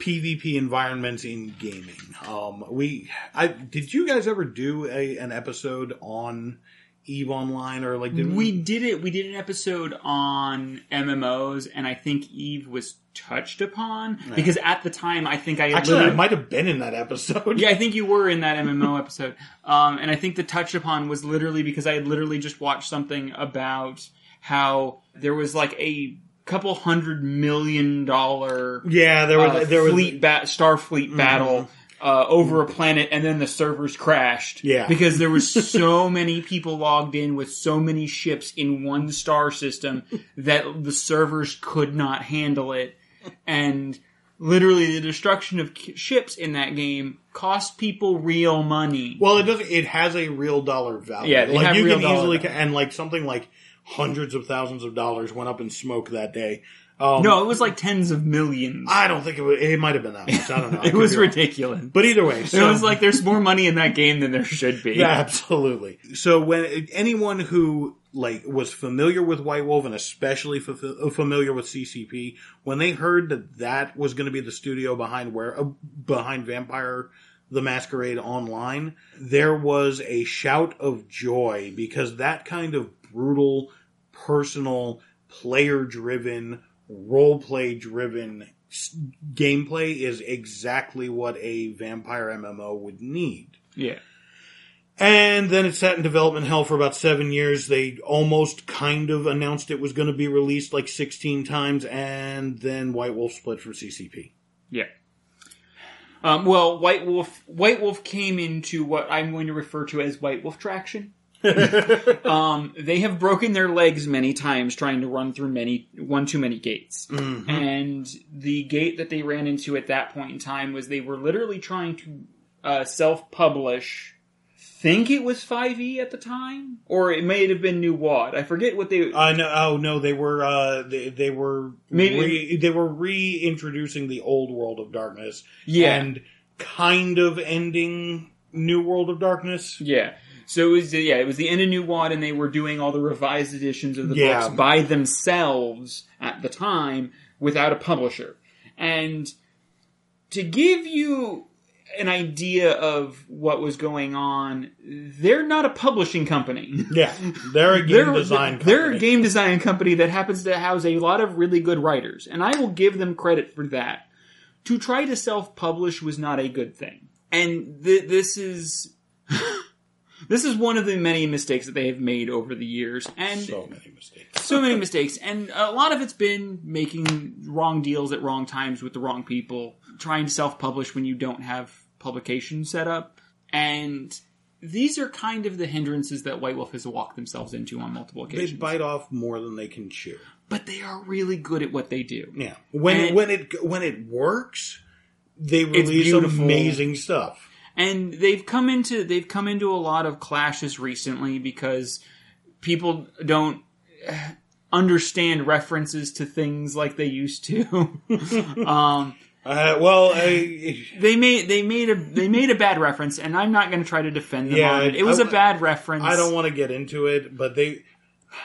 PvP environments in gaming. Um, we, I did you guys ever do a an episode on Eve Online or like did We did it. We did an episode on MMOs, and I think Eve was touched upon because at the time I think I Actually, I might have been in that episode. Yeah, I think you were in that MMO episode. Um, and I think the touch upon was literally because I had literally just watched something about how there was like a couple hundred million dollar yeah. There was uh, there was fleet ba- Starfleet battle uh, over a planet, and then the servers crashed. Yeah. because there was so many people logged in with so many ships in one star system that the servers could not handle it, and literally the destruction of ships in that game cost people real money. Well, it doesn't. It has a real dollar value. Yeah, like you can easily value. and like something like hundreds of thousands of dollars went up in smoke that day. Um, no, it was like tens of millions. I don't think it was. It might have been that much. I don't know. I it was ridiculous. But either way, it was like there's more money in that game than there should be. Yeah, absolutely. So when anyone who like was familiar with White Wolf and especially f- familiar with CCP, when they heard that that was going to be the studio behind where uh, behind Vampire the Masquerade Online, there was a shout of joy because that kind of brutal, personal, player-driven, role-play driven s- gameplay is exactly what a vampire MMO would need. Yeah. And then it sat in development hell for about seven years. They almost kind of announced it was going to be released like 16 times, and then White Wolf split from CCP. Yeah. Um, well, White Wolf White Wolf came into what I'm going to refer to as White Wolf traction. um, they have broken their legs many times trying to run through many one too many gates, and the gate that they ran into at that point in time was they were literally trying to uh, self-publish. Think it was 5e at the time, or it may have been New WoD. I forget what they. Uh, no, oh no, they were uh, they, they were Maybe- re, they were reintroducing the old World of Darkness, Yeah. and kind of ending New World of Darkness. Yeah. So it was yeah, it was the end of New WoD, and they were doing all the revised editions of the Yeah. books by themselves at the time without a publisher. And to give you an idea of what was going on, they're not a publishing company. Yeah, they're a game They're, design. they're company. a game design company that happens to house a lot of really good writers, and I will give them credit for that. To try to self-publish was not a good thing, and th- this is this is one of the many mistakes that they have made over the years, and so many mistakes. so many mistakes, and a lot of it's been making wrong deals at wrong times with the wrong people, trying to self-publish when you don't have publication set up, and these are kind of the hindrances that White Wolf has walked themselves into on multiple occasions. They bite off more than they can chew. but they are really good at what they do. Yeah, when And- when it when it works, they release amazing stuff. And they've come into they've come into a lot of clashes recently because people don't understand references to things like they used to. um, Uh, well, I, they made they made a they made a bad reference, and I'm not going to try to defend them Yeah, it. It was I- a bad reference. I don't want to get into it, but they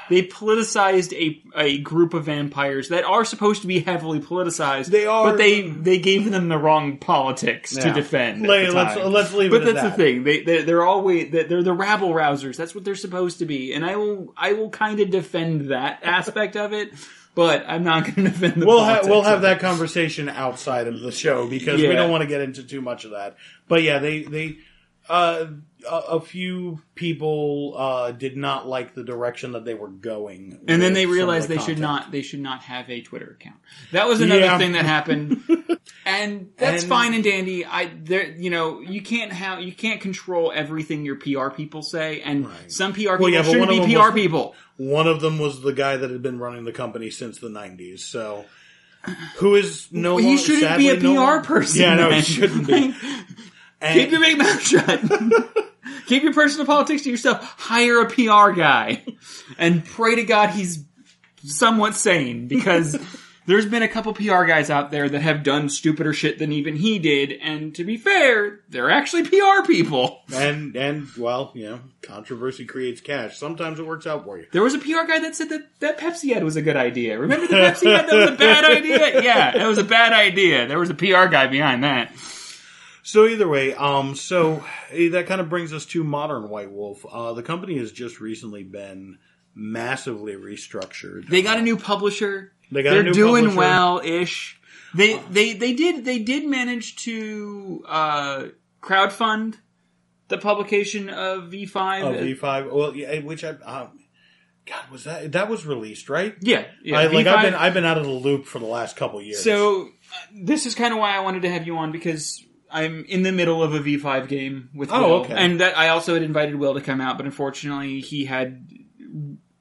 They politicized a a group of vampires that are supposed to be heavily politicized. They are- but they they gave them the wrong politics to Yeah. defend. Lay- the let's let's leave But that's that. the thing. They they're, they're always they're the rabble rousers. That's what they're supposed to be, and I will I will kind of defend that aspect of it. But I'm not going to defend the. We'll ha- we'll have that conversation outside of the show because we don't want to get into too much of that. But yeah, they they uh, a, a few people uh, did not like the direction that they were going, And then they realized the they should not they should not have a Twitter account. That was another Yeah. thing that happened, and that's And- fine and dandy. I there you know you can't have you can't control everything your PR people say, and Right. some PR people yeah, shouldn't be PR was- people. One of them was the guy that had been running the company since the '90s. So, who is no? Well, he shouldn't be a sadly, no PR person. Yeah, no, he shouldn't be. And- Keep your big mouth shut. Keep your personal politics to yourself. Hire a PR guy, and pray to God he's somewhat sane because. There's been a couple PR guys out there that have done stupider shit than even he did, and to be fair, they're actually PR people. and and well, you know, controversy creates cash. Sometimes it works out for you. There was a PR guy that said that that Pepsi ad was a good idea. Remember the Pepsi ad? That was a bad idea. Yeah, that was a bad idea. There was a PR guy behind that. So either way, um, so eh, that kind of brings us to modern White Wolf. Uh, the company has just recently been massively restructured. They got a new publisher. They got a new publisher. They're doing well ish. They they they did they did manage to uh, crowdfund the publication of V five. V5. Well, yeah, which I, um, God, was that that was released right? yeah, yeah. I, like V5 I've been I've been out of the loop for the last couple years. So uh, this is kind of why I wanted to have you on because I'm in the middle of a V5 game with Oh, Will, okay. and that I also had invited Will to come out, but unfortunately he had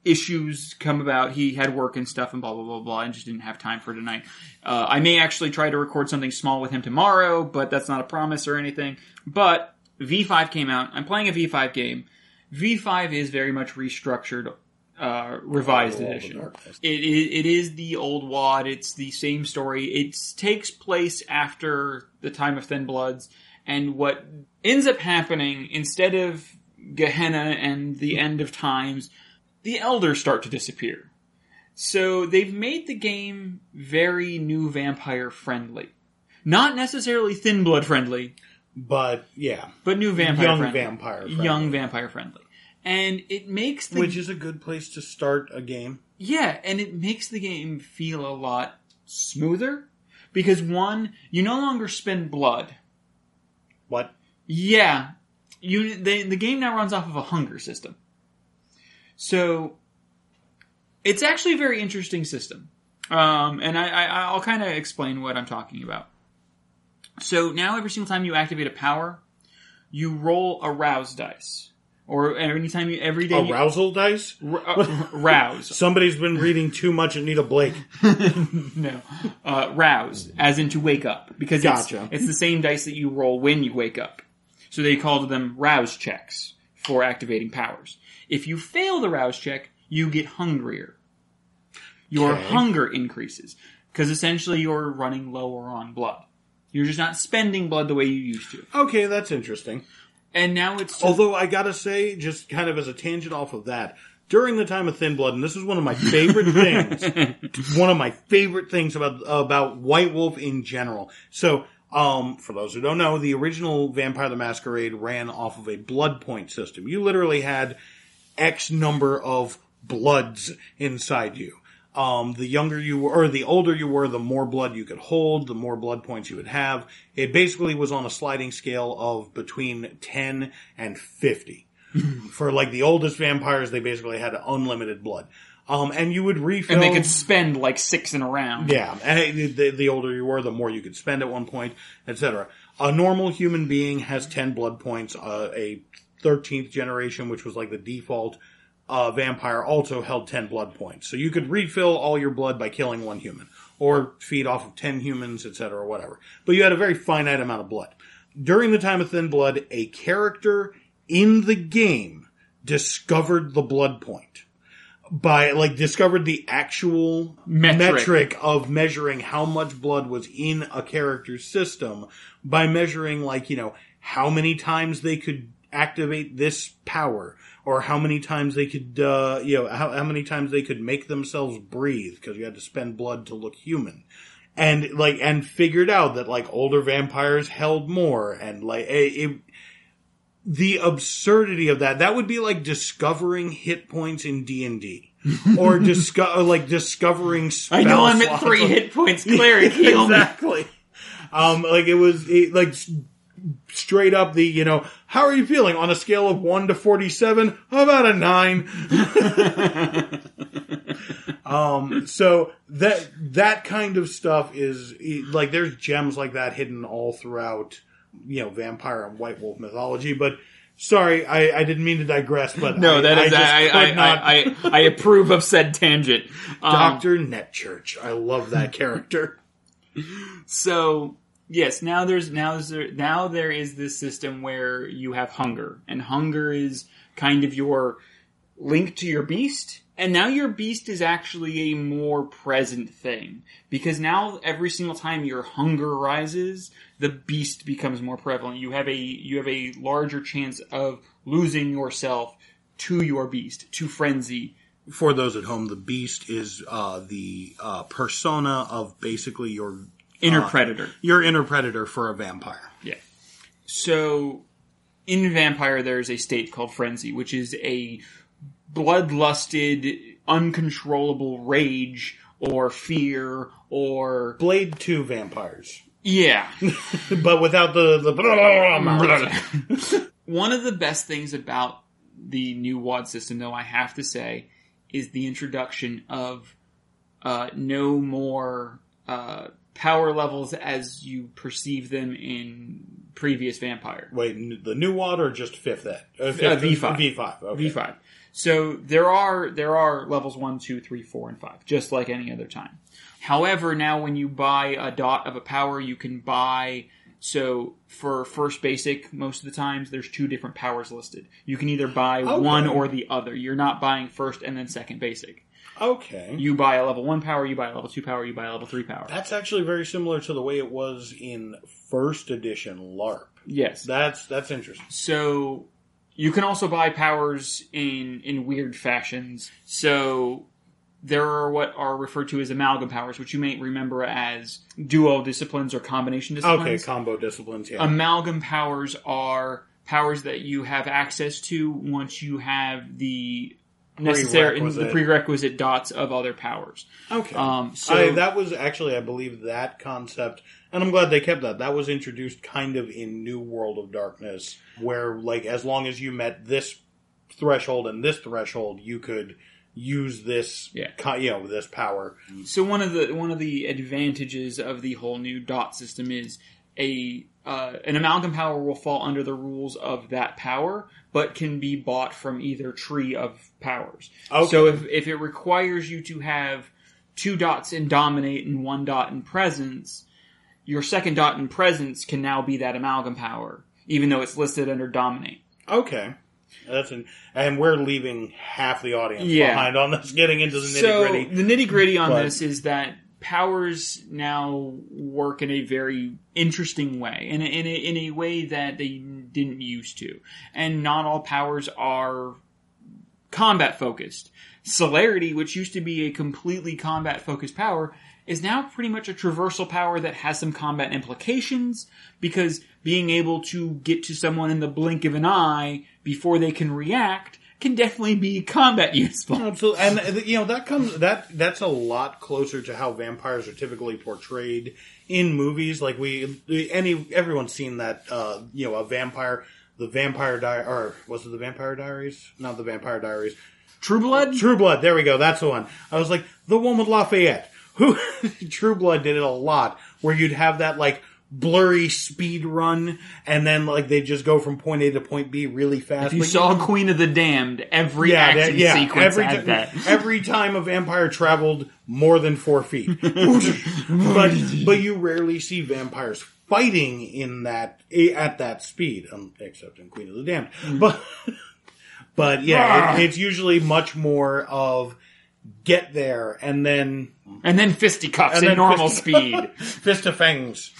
issues come about. He had work and stuff and blah blah blah blah, and just didn't have time for tonight. Uh, I may actually try to record something small with him tomorrow, but that's not a promise or anything. But V5 came out. I'm playing a V5 game. V5 is very much restructured, uh, revised edition. It is, it is the old WoD. It's the same story. It takes place after the time of Thin Bloods, and what ends up happening instead of Gehenna and the end of times, the Elders start to disappear. So they've made the game very new vampire friendly. Not necessarily Thin Blood friendly, But yeah, but new vampire young friendly. vampire, friendly. Young vampire friendly. And it makes the which is a good place to start a game. Yeah, and it makes the game feel a lot smoother because one, you no longer spend blood. What? Yeah, you the the game now runs off of a hunger system. So it's actually a very interesting system, um, and I, I I'll kind of explain what I'm talking about. So now every single time you activate a power, you roll a rouse dice, or anytime you every day you- Arousal dice? r- uh, rouse. Somebody's been reading too much Anita Blake. No, uh, rouse, as in to wake up, because Gotcha. it's, it's the same dice that you roll when you wake up. So they called them rouse checks for activating powers. If you fail the rouse check, you get hungrier. Your Okay. hunger increases because essentially you're running lower on blood. You're just not spending blood the way you used to. Okay, that's interesting. And now it's just, Although I gotta say, just kind of as a tangent off of that, during the time of Thin Blood, and this is one of my favorite things, one of my favorite things about about White Wolf in general. So, um, for those who don't know, the original Vampire the Masquerade ran off of a blood point system. You literally had X number of bloods inside you. Um, the younger you were, or the older you were, the more blood you could hold, the more blood points you would have. It basically was on a sliding scale of between 10 and 50. For like the oldest vampires, they basically had unlimited blood. Um, and you would refill. and they could spend like six in a round. Yeah, and the, the older you were, the more you could spend at one point, etc. A normal human being has 10 blood points. Uh, a 13th generation, which was like the default uh, vampire, also held 10 blood points. So you could refill all your blood by killing one human, or feed off of 10 humans, etc., or whatever. But you had a very finite amount of blood. During the time of Thin Blood, a character in the game discovered the blood point by like discovered the actual Metric. metric. of measuring how much blood was in a character's system by measuring like you know how many times they could activate this power or how many times they could uh you know how, how many times they could make themselves breathe because you had to spend blood to look human and like and figured out that like older vampires held more and like it, it the absurdity of that that would be like discovering hit points in D&D or disco- like discovering I know I'm at three hit points. Me. exactly um like it was it, like straight up the you know how are you feeling? On a scale of 1 to 47 about a 9 um so that that kind of stuff is like there's gems like that hidden all throughout you know vampire and white wolf mythology but sorry i i didn't mean to digress but No, I, that is I, I I, I, approve of said tangent. Um, dr netchurch. I love that character. So yes, now there's now there now there is this system where you have hunger, and hunger is kind of your link to your beast. And now your beast is actually a more present thing because now every single time your hunger rises, the beast becomes more prevalent. You have a you have a larger chance of losing yourself to your beast, to frenzy, for those at home the beast is uh the uh persona of basically your inner uh, predator. your inner predator for a vampire Yeah. So, in Vampire, there's a state called Frenzy, which is a bloodlusted, uncontrollable rage or fear or. blade 2 vampires Yeah. but without the the One of the best things about the new WoD system, though, I have to say, is the introduction of uh, no more uh, power levels as you perceive them in previous Vampire. Wait, the new WoD or just fifth ed? Uh, V5. V5. Okay. V5. So there are there are levels one, two, three, four, and five, just like any other time. However, now when you buy a dot of a power, you can buy so for first basic, most of the times there's two different powers listed. You can either buy one or the other. You're not buying first and then second basic. Okay. You buy a level one power, you buy a level two power, you buy a level three power. That's actually very similar to the way it was in first edition LARP. Yes. That's that's interesting. So you can also buy powers in in weird fashions. So there are what are referred to as amalgam powers, which you may remember as duo disciplines or combination disciplines. Okay, combo disciplines. Yeah. amalgam powers are powers that you have access to once you have the necessary the Prerequisite. prerequisite dots of other powers. okay. Um, so I, that was actually, I believe, that concept, and I'm glad they kept that. That was introduced kind of in New World of Darkness, where like as long as you met this threshold and this threshold, you could use this, Yeah. you know, this power. So one of the one of the advantages of the whole new dot system is a uh, an amalgam power will fall under the rules of that power, but can be bought from either tree of powers. Okay. So if if it requires you to have two dots in dominate and one dot in presence, your second dot in presence can now be that amalgam power, even though it's listed under dominate. Okay. That's an, and we're leaving half the audience Yeah. behind on this, getting into the nitty So gritty. the nitty gritty on But- this is that powers now work in a very interesting way, in a, in a, in a way that they didn't used to, and not all powers are combat focused. Celerity, which used to be a completely combat focused power, is now pretty much a traversal power that has some combat implications because being able to get to someone in the blink of an eye before they can react can definitely be combat useful. Absolutely, and uh, you know that comes that that's a lot closer to how vampires are typically portrayed in movies. Like we, any everyone's seen that. Uh, you know, a vampire, the Vampire Di or was it the Vampire Diaries? Not the Vampire Diaries. True Blood? True Blood. There we go. That's the one. I was like the one with Lafayette. Who True Blood did it a lot, where you'd have that like blurry speed run, and then like they just go from point A to point B really fast. If you But saw Queen of the Damned, every action that- yeah, sequence every had that. every time a vampire traveled more than four feet, but but you rarely see vampires fighting in that at that speed, um, except in Queen of the Damned. Mm. But but yeah, it, it's usually much more of get there and then And then fisticuffs And in then normal speed. fist of fangs.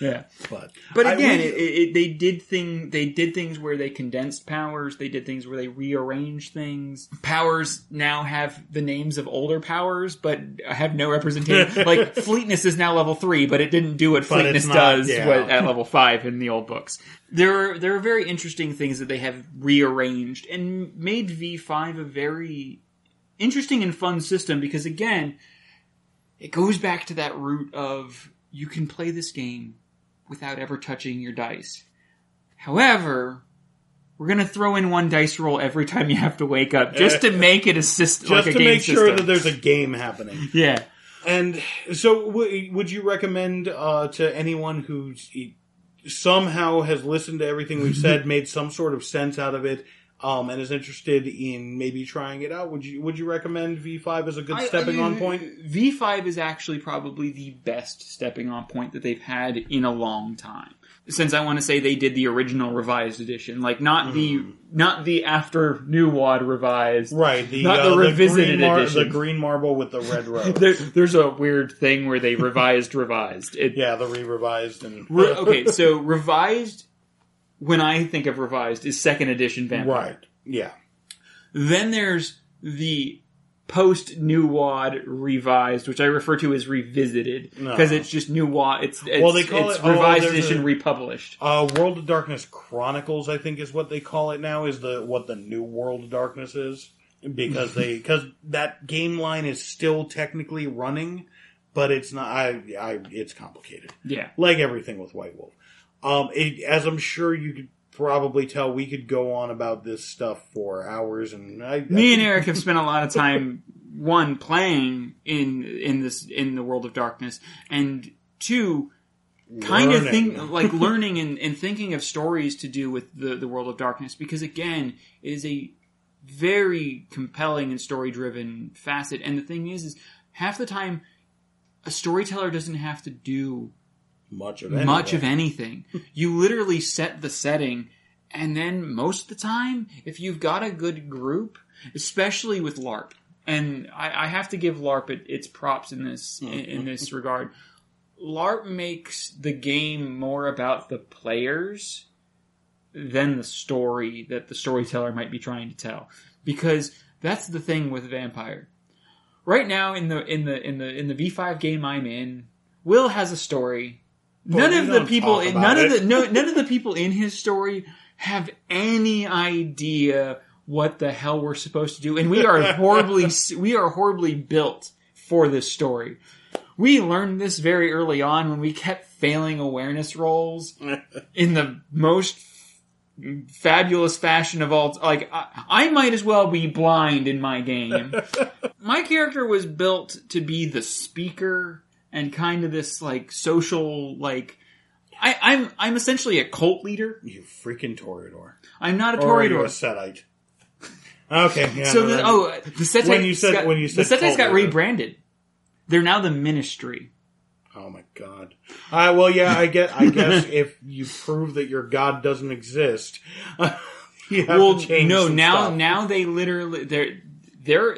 Yeah. But But I again, would- it, it, they did thing. They did things where they condensed powers. They did things where they rearranged things. Powers now have the names of older powers, but have no representation. like Fleetness is now level three, but it didn't do what Fleetness not- does yeah. what- at level five in the old books. There are there are very interesting things that they have rearranged and made V five a very interesting and fun system because again, it goes back to that root of you can play this game without ever touching your dice. However, we're gonna throw in one dice roll every time you have to wake up, just to make it a system, just like a to make sure that there's a game happening. yeah. And so, w- would you recommend uh, to anyone who's e- somehow has listened to everything we've said, made some sort of sense out of it, um, and is interested in maybe trying it out? Would you Would you recommend V five as a good stepping on point? V five is actually probably the best stepping on point that they've had in a long time. Since I want to say they did the original revised edition, like not the not the after New WoD revised, Right, the Not uh, the revisited green mar- edition. the green marble with the red rose. There, there's a weird thing where they revised revised. It, yeah, the re revised and Re- okay, so revised. When I think of revised, is second edition Vampire. right, yeah, Then there's the post New WoD revised, which I refer to as revisited No. because it's just New WoD. It's, it's Well, they call it's it- oh, revised there's edition a- republished. Uh, World of Darkness Chronicles, I think, is what they call it now. Is the what the new World of Darkness is because they because that game line is still technically running, but it's not. I, I it's complicated, Yeah. like everything with White Wolf. Um, it, as I'm sure you could probably tell, we could go on about this stuff for hours, and I, Me and Eric have spent a lot of time one playing in in this in the world of darkness, and two kind of think like learning and, and thinking of stories to do with the, the world of darkness because again it is a very compelling and story driven facet. And the thing is, is half the time a storyteller doesn't have to do Much of much of anything. anything. you literally set the setting, and then most of the time, if you've got a good group, especially with LARP, and I, I have to give LARP it, its props in this in, in this regard. LARP makes the game more about the players than the story that the storyteller might be trying to tell, because that's the thing with Vampire. Right now, in the in the in the in the V five game I'm in, Will has a story none of the people none of the no, none of the people in his story have any idea what the hell we're supposed to do. And we are horribly we are horribly built for this story. We learned this very early on when we kept failing awareness rolls in the most fabulous fashion of all like I, I might as well be blind in my game. My character was built to be the speaker and kind of this like social like I, I'm I'm essentially a cult leader. You freaking Toreador. I'm not a Or are you Toreador. a Setite? Okay, yeah. So no, the, that- oh, the Setites When you said- got, when you said the Setites cult got leader. rebranded. They're now the Ministry. Oh my god. Uh, well, yeah, I get. I guess if you prove that your god doesn't exist, you have well, to change. no, some now stuff. now they literally they're they're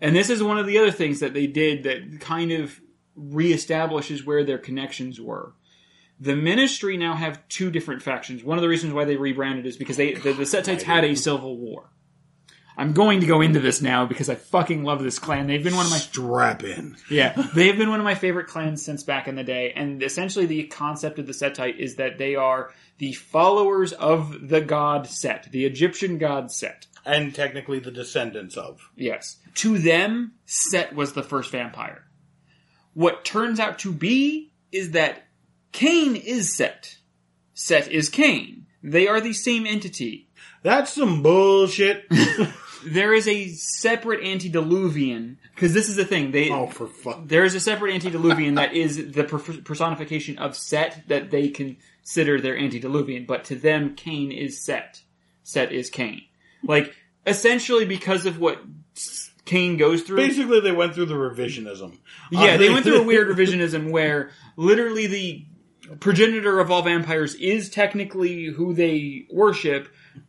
and this is one of the other things that they did that kind of reestablishes where their connections were. The Ministry now have two different factions. One of the reasons why they rebranded is because they the, the Setites had a civil war. I'm going to go into this now because I fucking love this clan. They've been one of my strap in. yeah, they've been one of my favorite clans since back in the day. And essentially, the concept of the Setite is that they are the followers of the god Set, the Egyptian god Set. And technically, the descendants of. Yes. To them, Set was the first vampire. What turns out to be is that Cain is Set. Set is Cain. They are the same entity. That's some bullshit. There is a separate antediluvian, because this is the thing. They oh, for fuck. there is a separate antediluvian that is the per- personification of Set that they consider their antediluvian, but to them, Cain is Set. Set is Cain. Like essentially because of what Cain goes through. Basically, they went through the revisionism. Yeah, they went through a weird revisionism where literally the progenitor of all vampires is technically who they worship,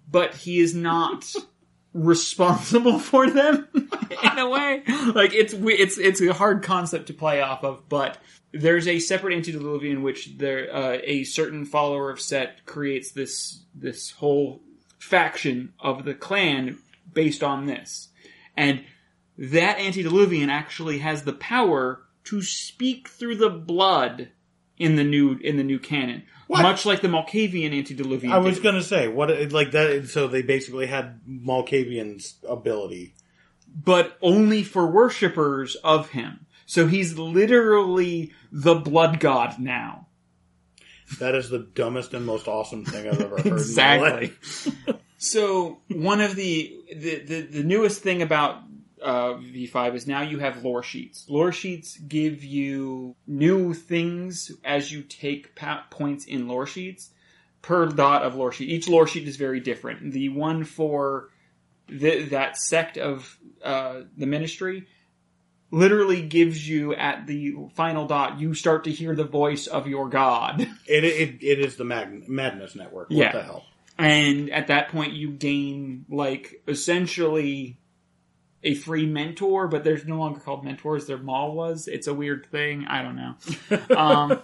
but he is not responsible for them in a way. Like it's it's it's a hard concept to play off of, but there's a separate antediluvian which there uh, a certain follower of Set creates this this whole faction of the clan based on this. And that antediluvian actually has the power to speak through the blood in the new in the new canon, What? much like the Malkavian antediluvian. I was did. gonna say what like that. So they basically had Malkavian's ability. but only for worshippers of him. So he's literally the blood god now. That is the dumbest and most awesome thing I've ever heard. Exactly. So one of the the, the, the newest thing about uh, V5 is now you have lore sheets. Lore sheets give you new things as you take pa- points in lore sheets per dot of lore sheet. Each lore sheet is very different. The one for the, that sect of uh, the ministry literally gives you at the final dot you start to hear the voice of your god. It, it it is the Mag- Madness Network. What Yeah. the hell? and at that point you gain like essentially a free mentor but there's no longer called mentors they're mall was it's a weird thing i don't know um,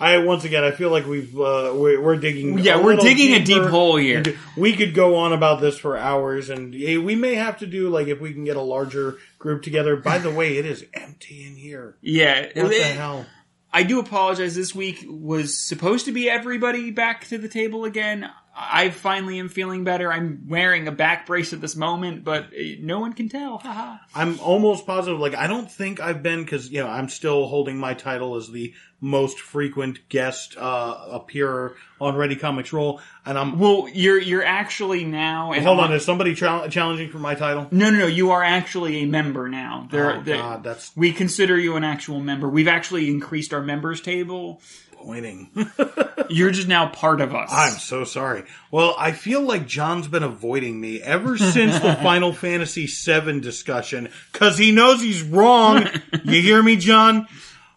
I once again, I feel like we've uh, we're, we're digging. yeah we're digging a deep hole here We could go on about this for hours, and we may have to do like if we can get a larger group together. By the way, it is empty in here. yeah What the hell? i do apologize this week was supposed to be everybody back to the table again i finally am feeling better i'm wearing a back brace at this moment but eh, no one can tell haha I'm almost positive. Like I don't think I've been because you know I'm still holding my title as the most frequent guest uh, appearer on Ready Comics Roll, and I'm. well you're you're actually now and Hold on, is somebody chal- challenging for my title? no no no you are actually a member now there oh God, that's we consider you an actual member. We've actually increased our members table. Disappointing. You're just now part of us. I'm so sorry. Well, I feel like John's been avoiding me ever since the Final Fantasy VII discussion because he knows he's wrong. you hear me, John?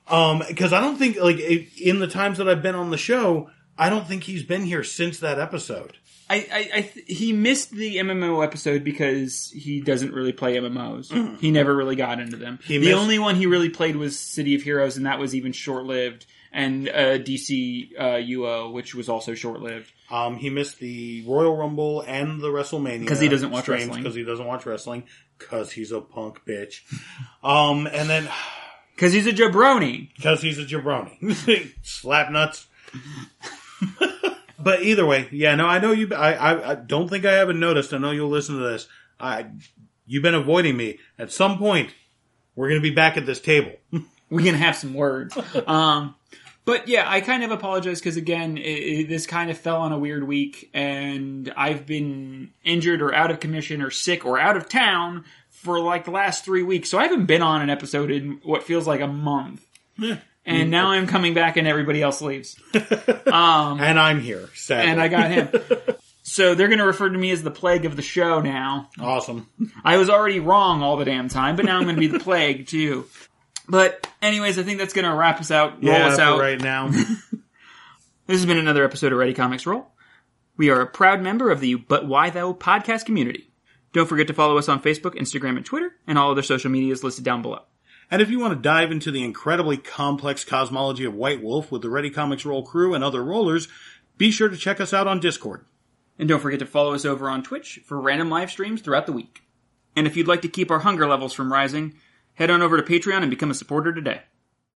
Um, because I don't think like in the times that I've been on the show, I don't think he's been here since that episode. I, I, I th- he missed the MMO episode because he doesn't really play MMOs. He never really got into them. He the missed- only one he really played was City of Heroes, and that was even short lived. And uh, DC uh, UO, which was also short lived. Um, he missed the Royal Rumble and the WrestleMania 'Cause he doesn't watch wrestling. because he doesn't watch wrestling because he's a punk bitch. Um, and then Because he's a jabroni. because he's a jabroni, slap nuts. but either way, yeah, no, I know you. I, I, I don't think I haven't noticed. I know you'll listen to this. I, you've been avoiding me. At some point, we're going to be back at this table. we can have some words. Um, but yeah, I kind of apologize because again, it, it, this kind of fell on a weird week, and I've been injured or out of commission or sick or out of town for like the last three weeks. So I haven't been on an episode in what feels like a month. And now I'm coming back, and everybody else leaves, um, and I'm here. Sadly. and I got him. So they're going to refer to me as the plague of the show now. awesome. I was already wrong all the damn time, but now I'm going to be the plague too. But anyways, I think that's going to wrap us out, roll Yeah, us out. right now. This has been another episode of Ready Comics Roll. We are a proud member of the But Why Though podcast community. Don't forget to follow us on Facebook, Instagram, and Twitter, and all other social medias listed down below. And if you want to dive into the incredibly complex cosmology of White Wolf with the Ready Comics Roll crew and other rollers, be sure to check us out on Discord. And don't forget to follow us over on Twitch for random live streams throughout the week. And if you'd like to keep our hunger levels from rising, head on over to Patreon and become a supporter today.